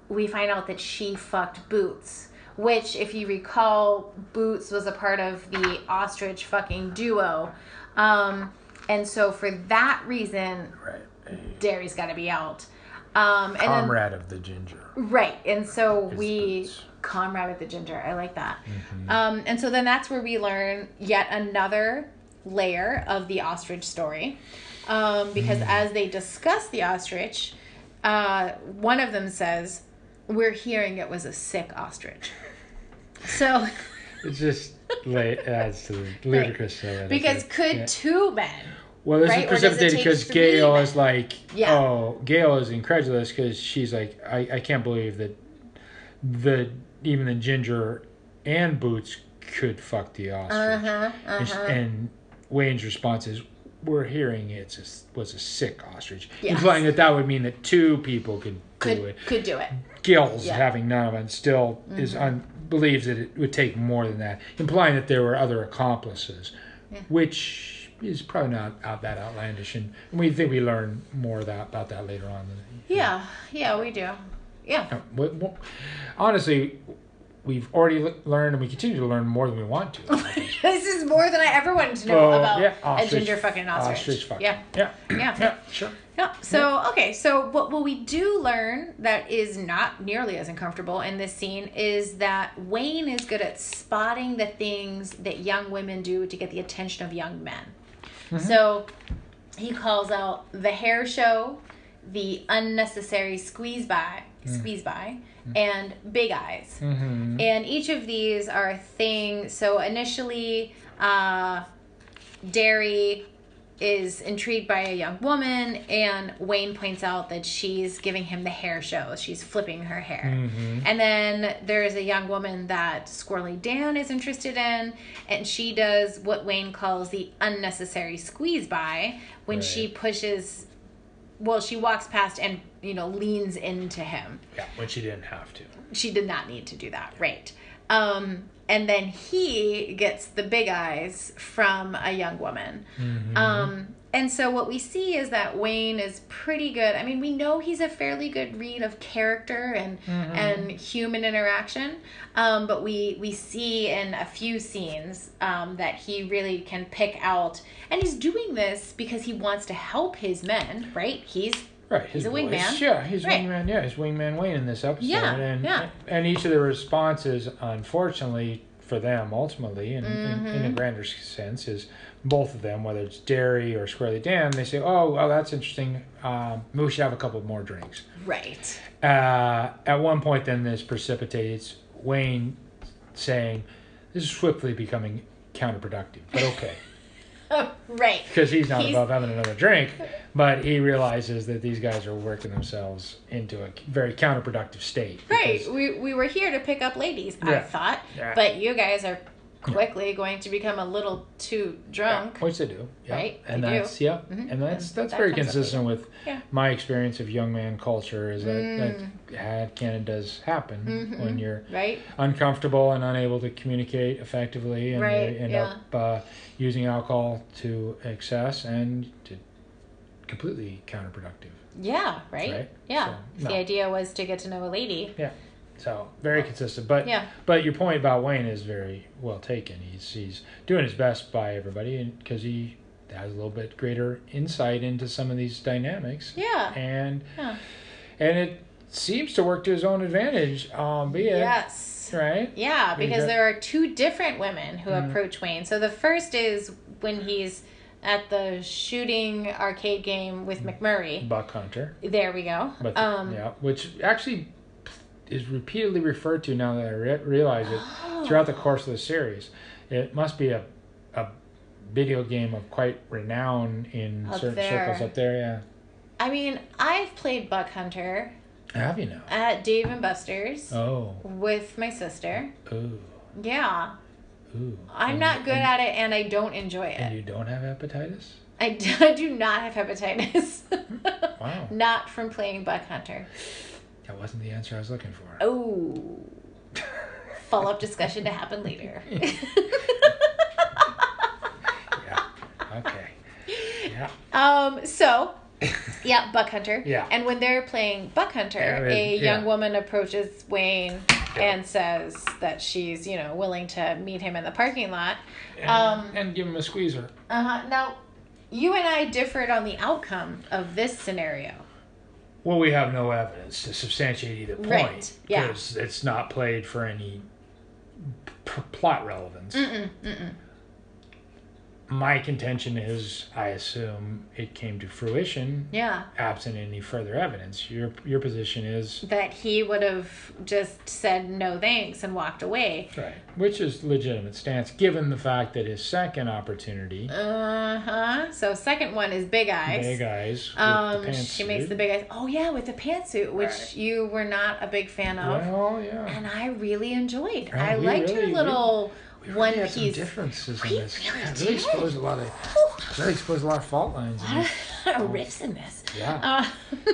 we find out that she fucked Boots. Which, if you recall, Boots was a part of the ostrich fucking duo. Um, and so, for that reason, right. A Daryl's got to be out. Um, and then, comrade of the ginger. Right. And so Is we Boots. comrade with the ginger. I like that. Mm-hmm. Um, and so then that's where we learn yet another layer of the ostrich story. Um, because Mm. as they discuss the ostrich, uh, one of them says, We're hearing it was a sick ostrich. *laughs* So, It's just late adds to the ludicrousness of it. I because could Yeah. two men Well, this right? is it precipitated because Gail is like, Yeah. oh, Gail is incredulous because she's like, I, I can't believe that the even the ginger and Boots could fuck the ostrich. Uh-huh, And, uh-huh. and Wayne's response is, "We're hearing it was a sick ostrich," Yes. implying that that would mean that two people could, could do it. could do it. Gail's Yeah. Mm-hmm. having none of it, still is un, believes that it would take more than that, implying that there were other accomplices, which is probably not out that outlandish, and we think we learn more that, about that later on. Yeah, yeah, we do. Yeah. Honestly, we've already le- learned, and we continue to learn more than we want to. *laughs* this is more than I ever wanted to know Oh, about yeah, a ginger fucking ostrich. Ostrich fucking. Yeah. Yeah. Yeah. *clears throat* Yeah. Sure. Yeah. So okay, so what what we do learn that is not nearly as uncomfortable in this scene is that Wayne is good at spotting the things that young women do to get the attention of young men. Mm-hmm. So he calls out the hair show, the unnecessary squeeze by, mm. squeeze by, and big eyes. Mm-hmm. And each of these are things. So initially, uh, Daryl is intrigued by a young woman, and Wayne points out that she's giving him the hair show. She's flipping her hair. Mm-hmm. And then there's a young woman that Squirrely Dan is interested in, and she does what Wayne calls the unnecessary squeeze by when she pushes. Well, she walks past and you know leans into him. Yeah, when she didn't have to. she did not need to do that right. Um and then he gets the big eyes from a young woman. Um and so what we see is that wayne is pretty good i mean we know he's a fairly good read of character and and human interaction um but we we see in a few scenes um that he really can pick out and he's doing this because he wants to help his men right he's Right, his He's a voice. wingman. Yeah, he's Right. wingman. Yeah, he's wingman Wayne in this episode. Yeah, and yeah. and each of the responses, unfortunately for them, ultimately, in, in, in a Mm-hmm. grander sense, is both of them, whether it's Daryl or Squirrely Dan, they say, "Oh, well, that's interesting. Um, we should have a couple more drinks." right Uh, at one point, then this precipitates Wayne saying, "This is swiftly becoming counterproductive." But okay. *laughs* right because he's not He's- above having another drink, but he realizes that these guys are working themselves into a very counterproductive state. Right. because- We, we were here to pick up ladies, I thought. Yeah. But you guys are quickly going to become a little too drunk. Which they do, yeah. Right, And they do. that's yeah, Mhm. and that's And that's that very consistent with Yeah. my experience of young man culture. Is that Mm. that had kind of does happen Mhm. when you're Right? uncomfortable and unable to communicate effectively, and Right, you end yeah. up uh, using alcohol to excess and to completely counterproductive. Yeah, right? Right. Yeah. So, The idea was to get to know a lady. So very consistent, but Yeah. but your point about Wayne is very well taken. He's he's doing his best by everybody, because he has a little bit greater insight into some of these dynamics, Yeah. and Yeah. and it seems to work to his own advantage, Um, be it, Yes. right. Yeah, because there are two different women who Mhm. approach Wayne. So the first is when he's at the shooting arcade game with McMurray. Buck Hunter, There we go. but um, yeah, which actually is repeatedly referred to now that I re- realize it throughout the oh. course of the series. It must be a a video game of quite renown in Up certain there. circles up there. Yeah. I mean, I've played Buck Hunter Have you now? at Dave and Buster's Oh, with my sister. ooh, Yeah. ooh. I'm And- not good and, at it and I don't enjoy it. And you don't have hepatitis? I do, *laughs* I do not have hepatitis. Wow, *laughs* not from playing Buck Hunter. That wasn't the answer I was looking for. Oh. *laughs* Follow up discussion to happen later. *laughs* *laughs* Yeah. Okay. Yeah. um, so, yeah, Buck Hunter. Yeah. And when they're playing Buck Hunter, Yeah, a yeah. young woman approaches Wayne Yeah. and says that she's, you know, willing to meet him in the parking lot. And, Um, and give him a squeezer. Uh huh. Now, you and I differed on the outcome of this scenario. Well, we have no evidence to substantiate either point. Right, yeah. Because it's not played for any p- plot relevance. Mm-mm, mm-mm. My contention is, I assume it came to fruition Yeah. absent any further evidence. Your your position is That he would have just said no thanks and walked away. right, which is legitimate stance given the fact that his second opportunity, Uh huh. So second one is big eyes. big eyes, Um, she makes the big eyes. Oh yeah, with the pantsuit, which Right. you were not a big fan of, Well, yeah. and I really enjoyed. Right, I liked really- her little We really one some piece. differences We in this. really Yeah, really exposed a lot of really exposed a lot of fault lines. In this. riffs in this. Yeah, Uh,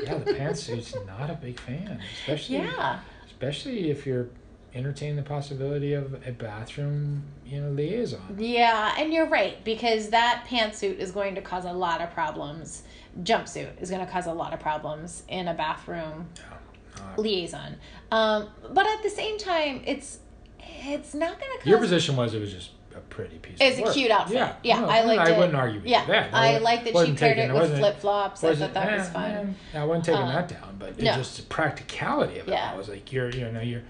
yeah. The pantsuit's not a big fan, especially yeah. especially if you're entertaining the possibility of a bathroom, you know, liaison. Yeah, and you're right because that pantsuit is going to cause a lot of problems. Jumpsuit is going to cause a lot of problems in a bathroom liaison. Um, but at the same time, it's it's not going to cause. your position was it was just a pretty piece. It's of a work. cute outfit. Yeah, Yeah, no, I liked I it. wouldn't argue with yeah, that. I like that she paired it with flip flops. I thought that eh, was fun. eh, I wasn't taking Uh, that down, but no. just the practicality of it. Yeah. I was like, you're, you know, you're.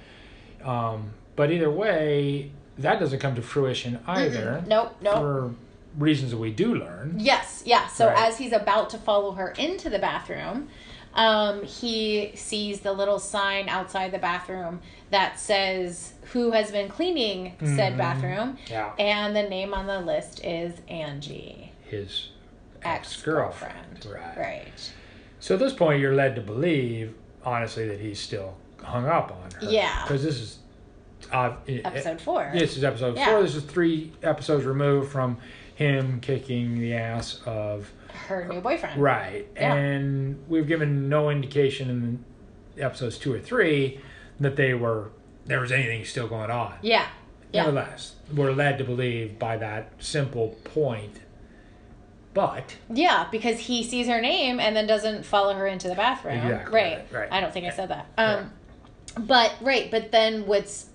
Um, but either way, that doesn't come to fruition either. Nope, nope. For reasons that we do learn. Yes, yeah. So Right. as he's about to follow her into the bathroom, um, he sees the little sign outside the bathroom that says who has been cleaning said Mhm. bathroom, Yeah. and the name on the list is Angie. His ex girlfriend. Right. Right. So at this point, you're led to believe, honestly, that he's still hung up on her. Yeah. Because this is. Uh, Episode four. This is episode Yeah. four. This is three episodes removed from him kicking the ass of Her new boyfriend. right, Yeah. and we've given no indication in episodes two or three that they were there was anything still going on. Yeah. Yeah. Nevertheless, we're led to believe by that simple point. But Yeah, because he sees her name and then doesn't follow her into the bathroom. Exactly, Right. right. I don't think I said that. Um, but right, but then what's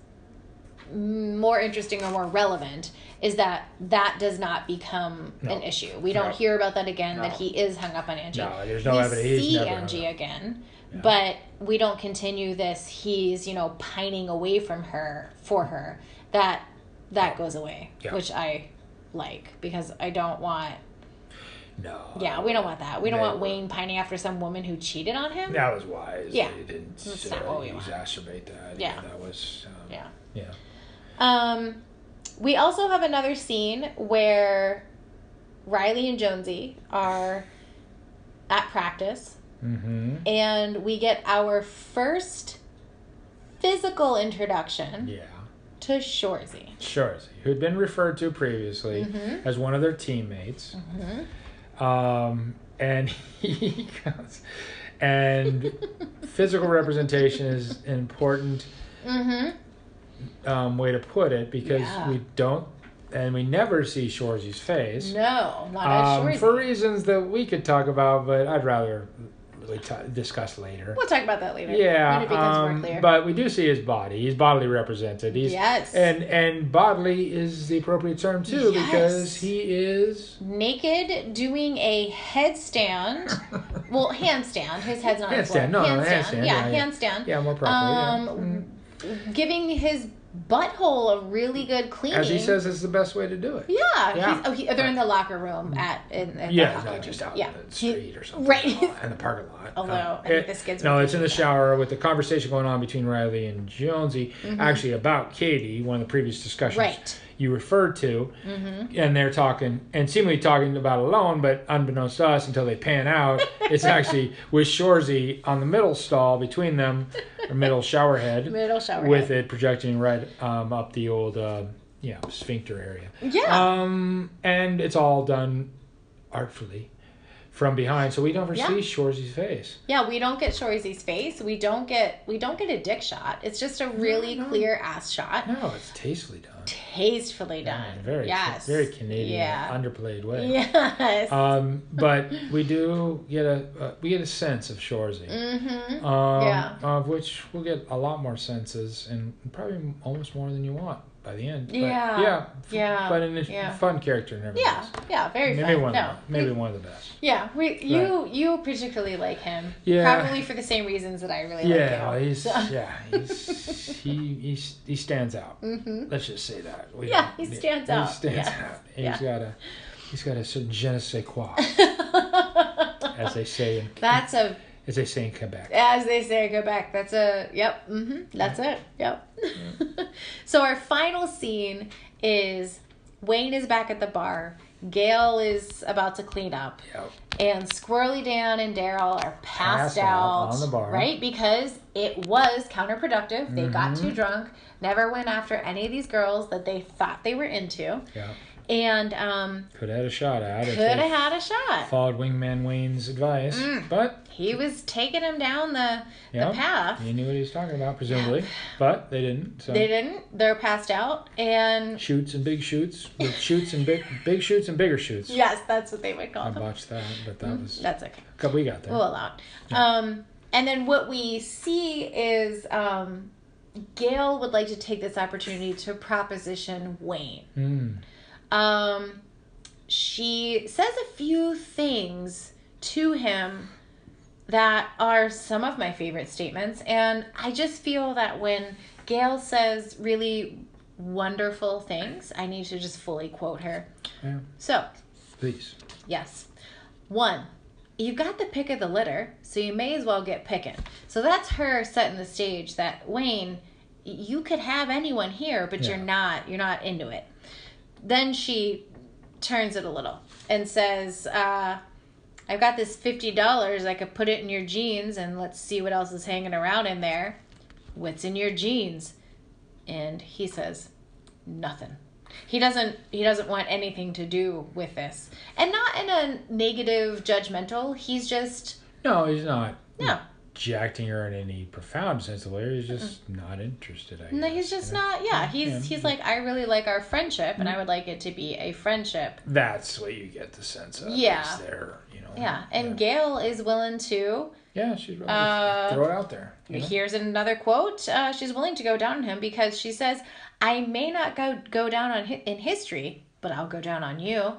more interesting or more relevant is that that does not become No. an issue. We don't No. hear about that again. That he is hung up on Angie. No, there's no we evidence. He's see Angie again, Yeah. but we don't continue this. He's you know pining away from her for her. That that goes away, Yeah. which I like because I don't want no. yeah, we don't want that. We don't want Wayne pining after some woman who cheated on him. That was wise. Yeah. They didn't That's uh, not what we want. exacerbate that. Yeah. That was. Um, Yeah. Yeah. Um, we also have another scene where Riley and Jonesy are at practice, Mm-hmm. and we get our first physical introduction Yeah. to Shoresy. Sure. Who had been referred to previously Mhm. as one of their teammates. Mm-hmm. Um, and *laughs* he goes, and physical representation is important Mm-hmm. Um, way to put it because Yeah. we don't and we never see Shoresy's face. No, not as Um, for reasons that we could talk about, but I'd rather really t- discuss later. we'll talk about that later. Yeah, when it becomes um, but we do see his body. He's bodily represented. He's, Yes. and and bodily is the appropriate term too Yes. because he is naked doing a headstand. *laughs* well, handstand. His head's not on the floor. Handstand. No, no, handstand, Yeah, yeah, handstand. yeah more properly. yeah. Um, giving his butthole a really good cleaning. As he says, it's the best way to do it. Yeah. Yeah. He's, oh, he, they're in the locker room at in, in Yeah, it's hockey not just out yeah. in the street or something. right. In the parking lot. *laughs* Although, Um, I think it- this kid's No, it's in the Katy. shower with the conversation going on between Riley and Jonesy, actually about Katy, one of the previous discussions Mm-hmm. Right. You referred to. Mm-hmm. And they're talking, and seemingly talking about alone, but unbeknownst to us, until they pan out, it's *laughs* actually with Shoresy on the middle stall between them, or middle shower head, Middle shower. with head. it projecting right um, up the old, uh, yeah, sphincter area. Yeah. Um, and it's all done artfully from behind, so we never Yeah. see Shoresy's face. yeah, we don't get Shoresy's face. We don't get we don't get a dick shot. It's just a really no. clear ass shot. No, it's tastefully done. Tastefully done. Yeah, very, yes. very Canadian, Yeah. underplayed way. Yes. Um, but *laughs* we do get a uh, we get a sense of Shoresy, mm-hmm. um, Yeah. of which we'll get a lot more senses, and probably almost more than you want by the end. But, Yeah. yeah, Yeah. But in a Yeah. fun character, nevertheless. Yeah. Yeah. Very maybe fun. one, no. the, maybe one of the best. Yeah, we, you you particularly like him. Yeah. Probably for the same reasons that I really Yeah, like you. he's So- yeah, he's he he's, he stands out. Mhm. Let's just say that. We Yeah, he stands out. He stands Yeah. out. He's Yeah. got a he's got a certain je ne sais quoi, *laughs* as they say in That's a as they say in Quebec. as they say go back. That's a yep. Mm-hmm, That's it. Yep. *laughs* so our final scene is Wayne is back at the bar. Gail is about to clean up. Yep. And Squirrely Dan and Daryl are passed, Passed out out, on the bar. right? Because it was counterproductive. They got Mhm. too drunk, never went after any of these girls that they thought they were into, Yeah. And um, Could have had a shot at could have had a shot. followed Wingman Wayne's advice, Mm. but He was taking him down the yeah, the path. he knew what he was talking about, presumably, but they didn't. So They didn't. They're passed out, and shoots and big shoots, with shoots and big big shoots and bigger shoots. yes, that's what they would call I them. botched that, but that was That's okay. we got there. We'll allow it. Um, and then what we see is um, Gail would like to take this opportunity to proposition Wayne. Mm. Um, she says a few things to him that are some of my favorite statements. And I just feel that when Gail says really wonderful things, I need to just fully quote her. Yeah. So, Please. Yes. One, you got the pick of the litter, so you may as well get picking. So that's her setting the stage that Wayne, you could have anyone here, but you're not you're not into it. Then she turns it a little. and says, uh, I've got this $50. I could put it in your jeans and let's see what else is hanging around in there. What's in your jeans? And he says, nothing. He doesn't he doesn't want anything to do with this. And not in a negative judgmental. He's just No, he's not no. Rejecting her in any profound sense of the word. He's just not interested. I No, guess, he's just you know? not. Yeah, he's Yeah. he's like I really like our friendship, and I would like it to be a friendship. That's what you get the sense of. Yeah. there, you know. Yeah, and Gail is willing to. yeah, she's really Uh, throw it out there. you know? Here's another quote. Uh, she's willing to go down on him because she says, "I may not go go down on hi- in history, but I'll go down on you."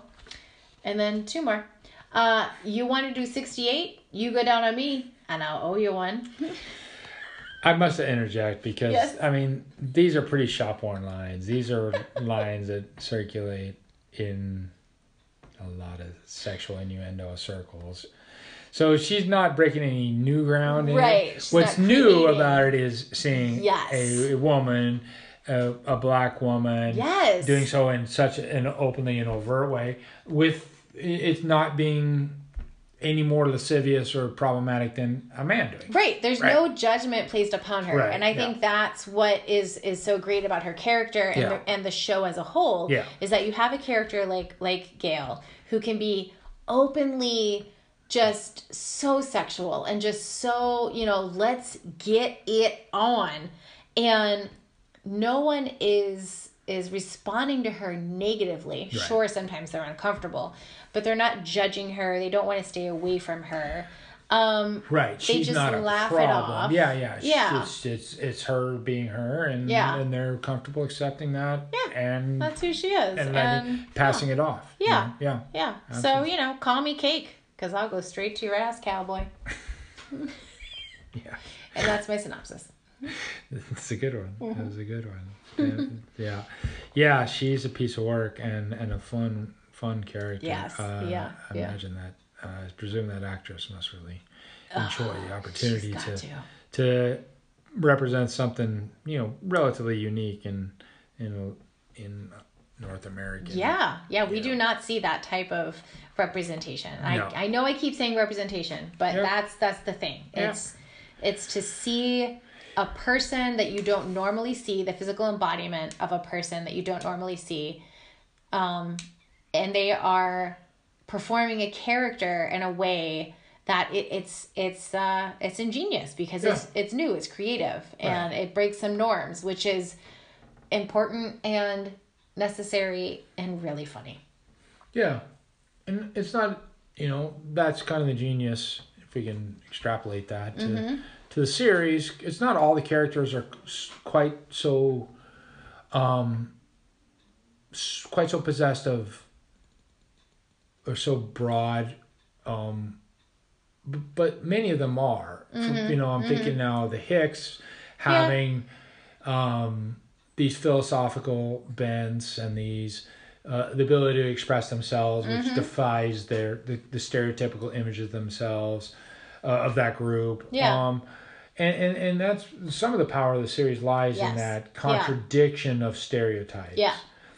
And then two more. Uh, you want to do sixty eight? You go down on me, and I'll owe you one. I must interject because Yes. I mean these are pretty shop worn lines. These are *laughs* lines that circulate in a lot of sexual innuendo circles. So she's not breaking any new ground. in. Right, What's new about it is seeing Yes. a, a woman, a, a black woman, Yes. doing so in such an openly and overt way, with it's not being any more lascivious or problematic than a man doing. Right. There's Right. no judgment placed upon her. Right, And I think that's what is is so great about her character and Yeah. the, and the show as a whole Yeah. is that you have a character like like Gail who can be openly just so sexual and just so, you know, let's get it on. And no one is is responding to her negatively. Right. Sure, sometimes they're uncomfortable, but they're not judging her. They don't want to stay away from her. Um, Right. They She's just not a laugh it problem. off. Yeah, yeah. Yeah. It's, it's it's her being her and Yeah. and they're comfortable accepting that Yeah. and That's who she is. and And, passing it off. you Yeah. Yeah. yeah. So, you know, call me cake because I'll go straight to your ass, cowboy. *laughs* *laughs* Yeah. And that's my synopsis. *laughs* It's a good one. Mm-hmm. That was a good one. Yeah. yeah. Yeah, she's a piece of work and and a fun fun character. Yes, Uh, yeah, I yeah. imagine that uh, I presume that actress must really enjoy the opportunity to to. to represent something you know relatively unique in in in North America. Yeah, yeah, we you do not see that type of representation. No. I I know I keep saying representation, but Yep. that's that's the thing. It's it's to see a person that you don't normally see, the physical embodiment of a person that you don't normally see, um, and they are performing a character in a way that it, it's it's uh it's ingenious because it's it's new, it's creative, and it breaks some norms, which is important and necessary and really funny. Yeah, and it's not you know that's kind of the genius if we can extrapolate that to Mm-hmm. To the series. It's not all the characters are quite so um quite so possessed of or so broad um b- but many of them are Mm-hmm. you know i'm thinking now the hicks having um these philosophical bends and these uh, the ability to express themselves, which Mm-hmm. defies their the, the stereotypical image of themselves uh, of that group. Yeah. Um, and, and and that's some of the power of the series lies Yes. in that Yeah. contradiction of stereotypes. Yeah.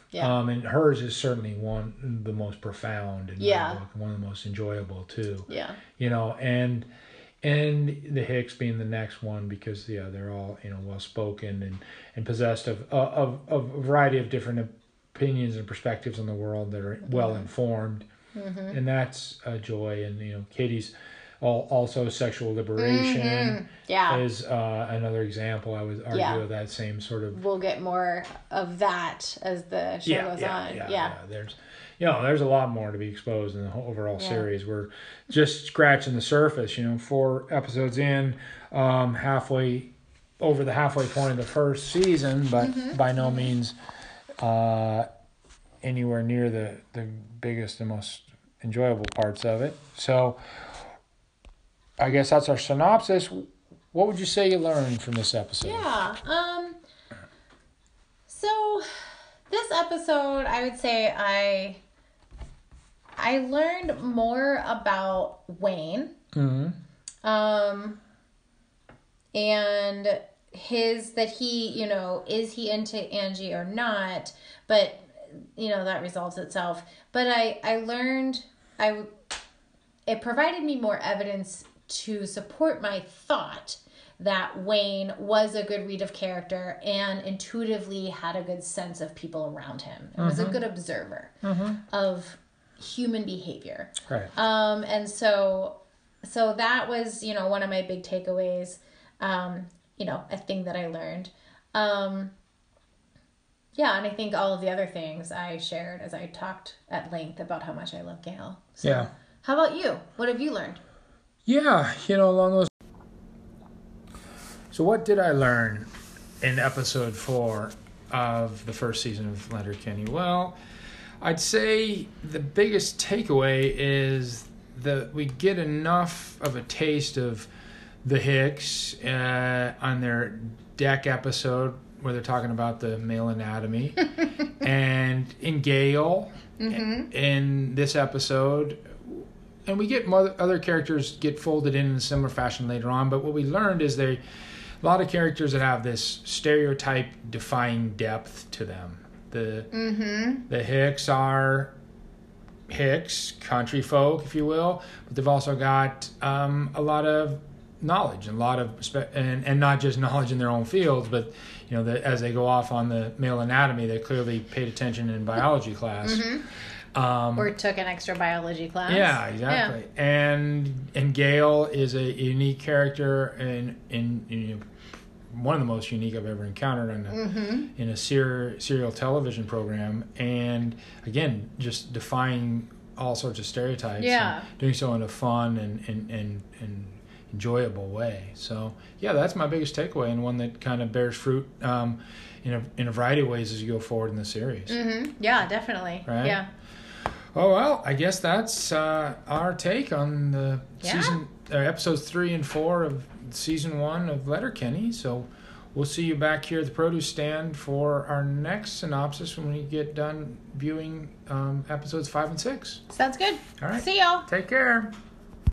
Yeah. Um, and hers is certainly one the most profound in Yeah. and one of the most enjoyable too Yeah. you know and and the hicks being the next one because yeah they're all you know well spoken and and possessed of of of a variety of different opinions and perspectives on the world that are well informed mm-hmm. and that's a joy and you know katy's also sexual liberation Yeah. is uh, another example i would argue Yeah. of that same sort of We'll get more of that as the show goes on. Yeah. There's, you know, there's a lot more to be exposed in the whole overall Yeah. series. We're just scratching the surface. You know, four episodes in, um, halfway over the halfway point of the first season, but Mm-hmm. by no means uh, anywhere near the the biggest and most enjoyable parts of it. So, I guess that's our synopsis. What would you say you learned from this episode? Yeah. Um so this episode I would say I I learned more about Wayne. hmm Um and his that he, you know, is he into Angie or not? But you know that resolves itself. But I I learned I it provided me more evidence to support my thought that Wayne was a good read of character and intuitively had a good sense of people around him. It was a good observer of human behavior. Right. Um, and so, so that was, you know, one of my big takeaways. Um, you know, a thing that I learned. Um, yeah, and I think all of the other things I shared as I talked at length about how much I love Gail. So, Yeah. How about you? What have you learned? Yeah, you know, along those. So, what did I learn in episode four of the first season of Letterkenny? Well, I'd say the biggest takeaway is that we get enough of a taste of the Hicks uh, on their deck episode where they're talking about the male anatomy, *laughs* and in Gail in, in this episode, and we get more, other characters get folded in in a similar fashion later on. But what we learned is they a lot of characters that have this stereotype defying depth to them. The Mm-hmm. the Hicks are Hicks, country folk, if you will, but they've also got um, a lot of knowledge and a lot of and and not just *laughs* knowledge in their own fields, but you know that as they go off on the male anatomy, they clearly paid attention in biology class. Um, Or took an extra biology class. yeah, exactly. And and Gail is a unique character and in, in, one of the most unique I've ever encountered in a, Mm-hmm. in a ser- serial television program. And again, just defying all sorts of stereotypes. Yeah. And doing so in a fun and and, and, and enjoyable way. So yeah, that's my biggest takeaway and one that kind of bears fruit um, in a in a variety of ways as you go forward in the series. Mm-hmm. Yeah, definitely. Right? Yeah. Oh well, I guess that's uh, our take on the Yeah. season, uh, episodes three and four of season one of Letterkenny. So we'll see you back here at the produce stand for our next synopsis when we get done viewing um, episodes five and six. Sounds good. All right. See y'all. Take care.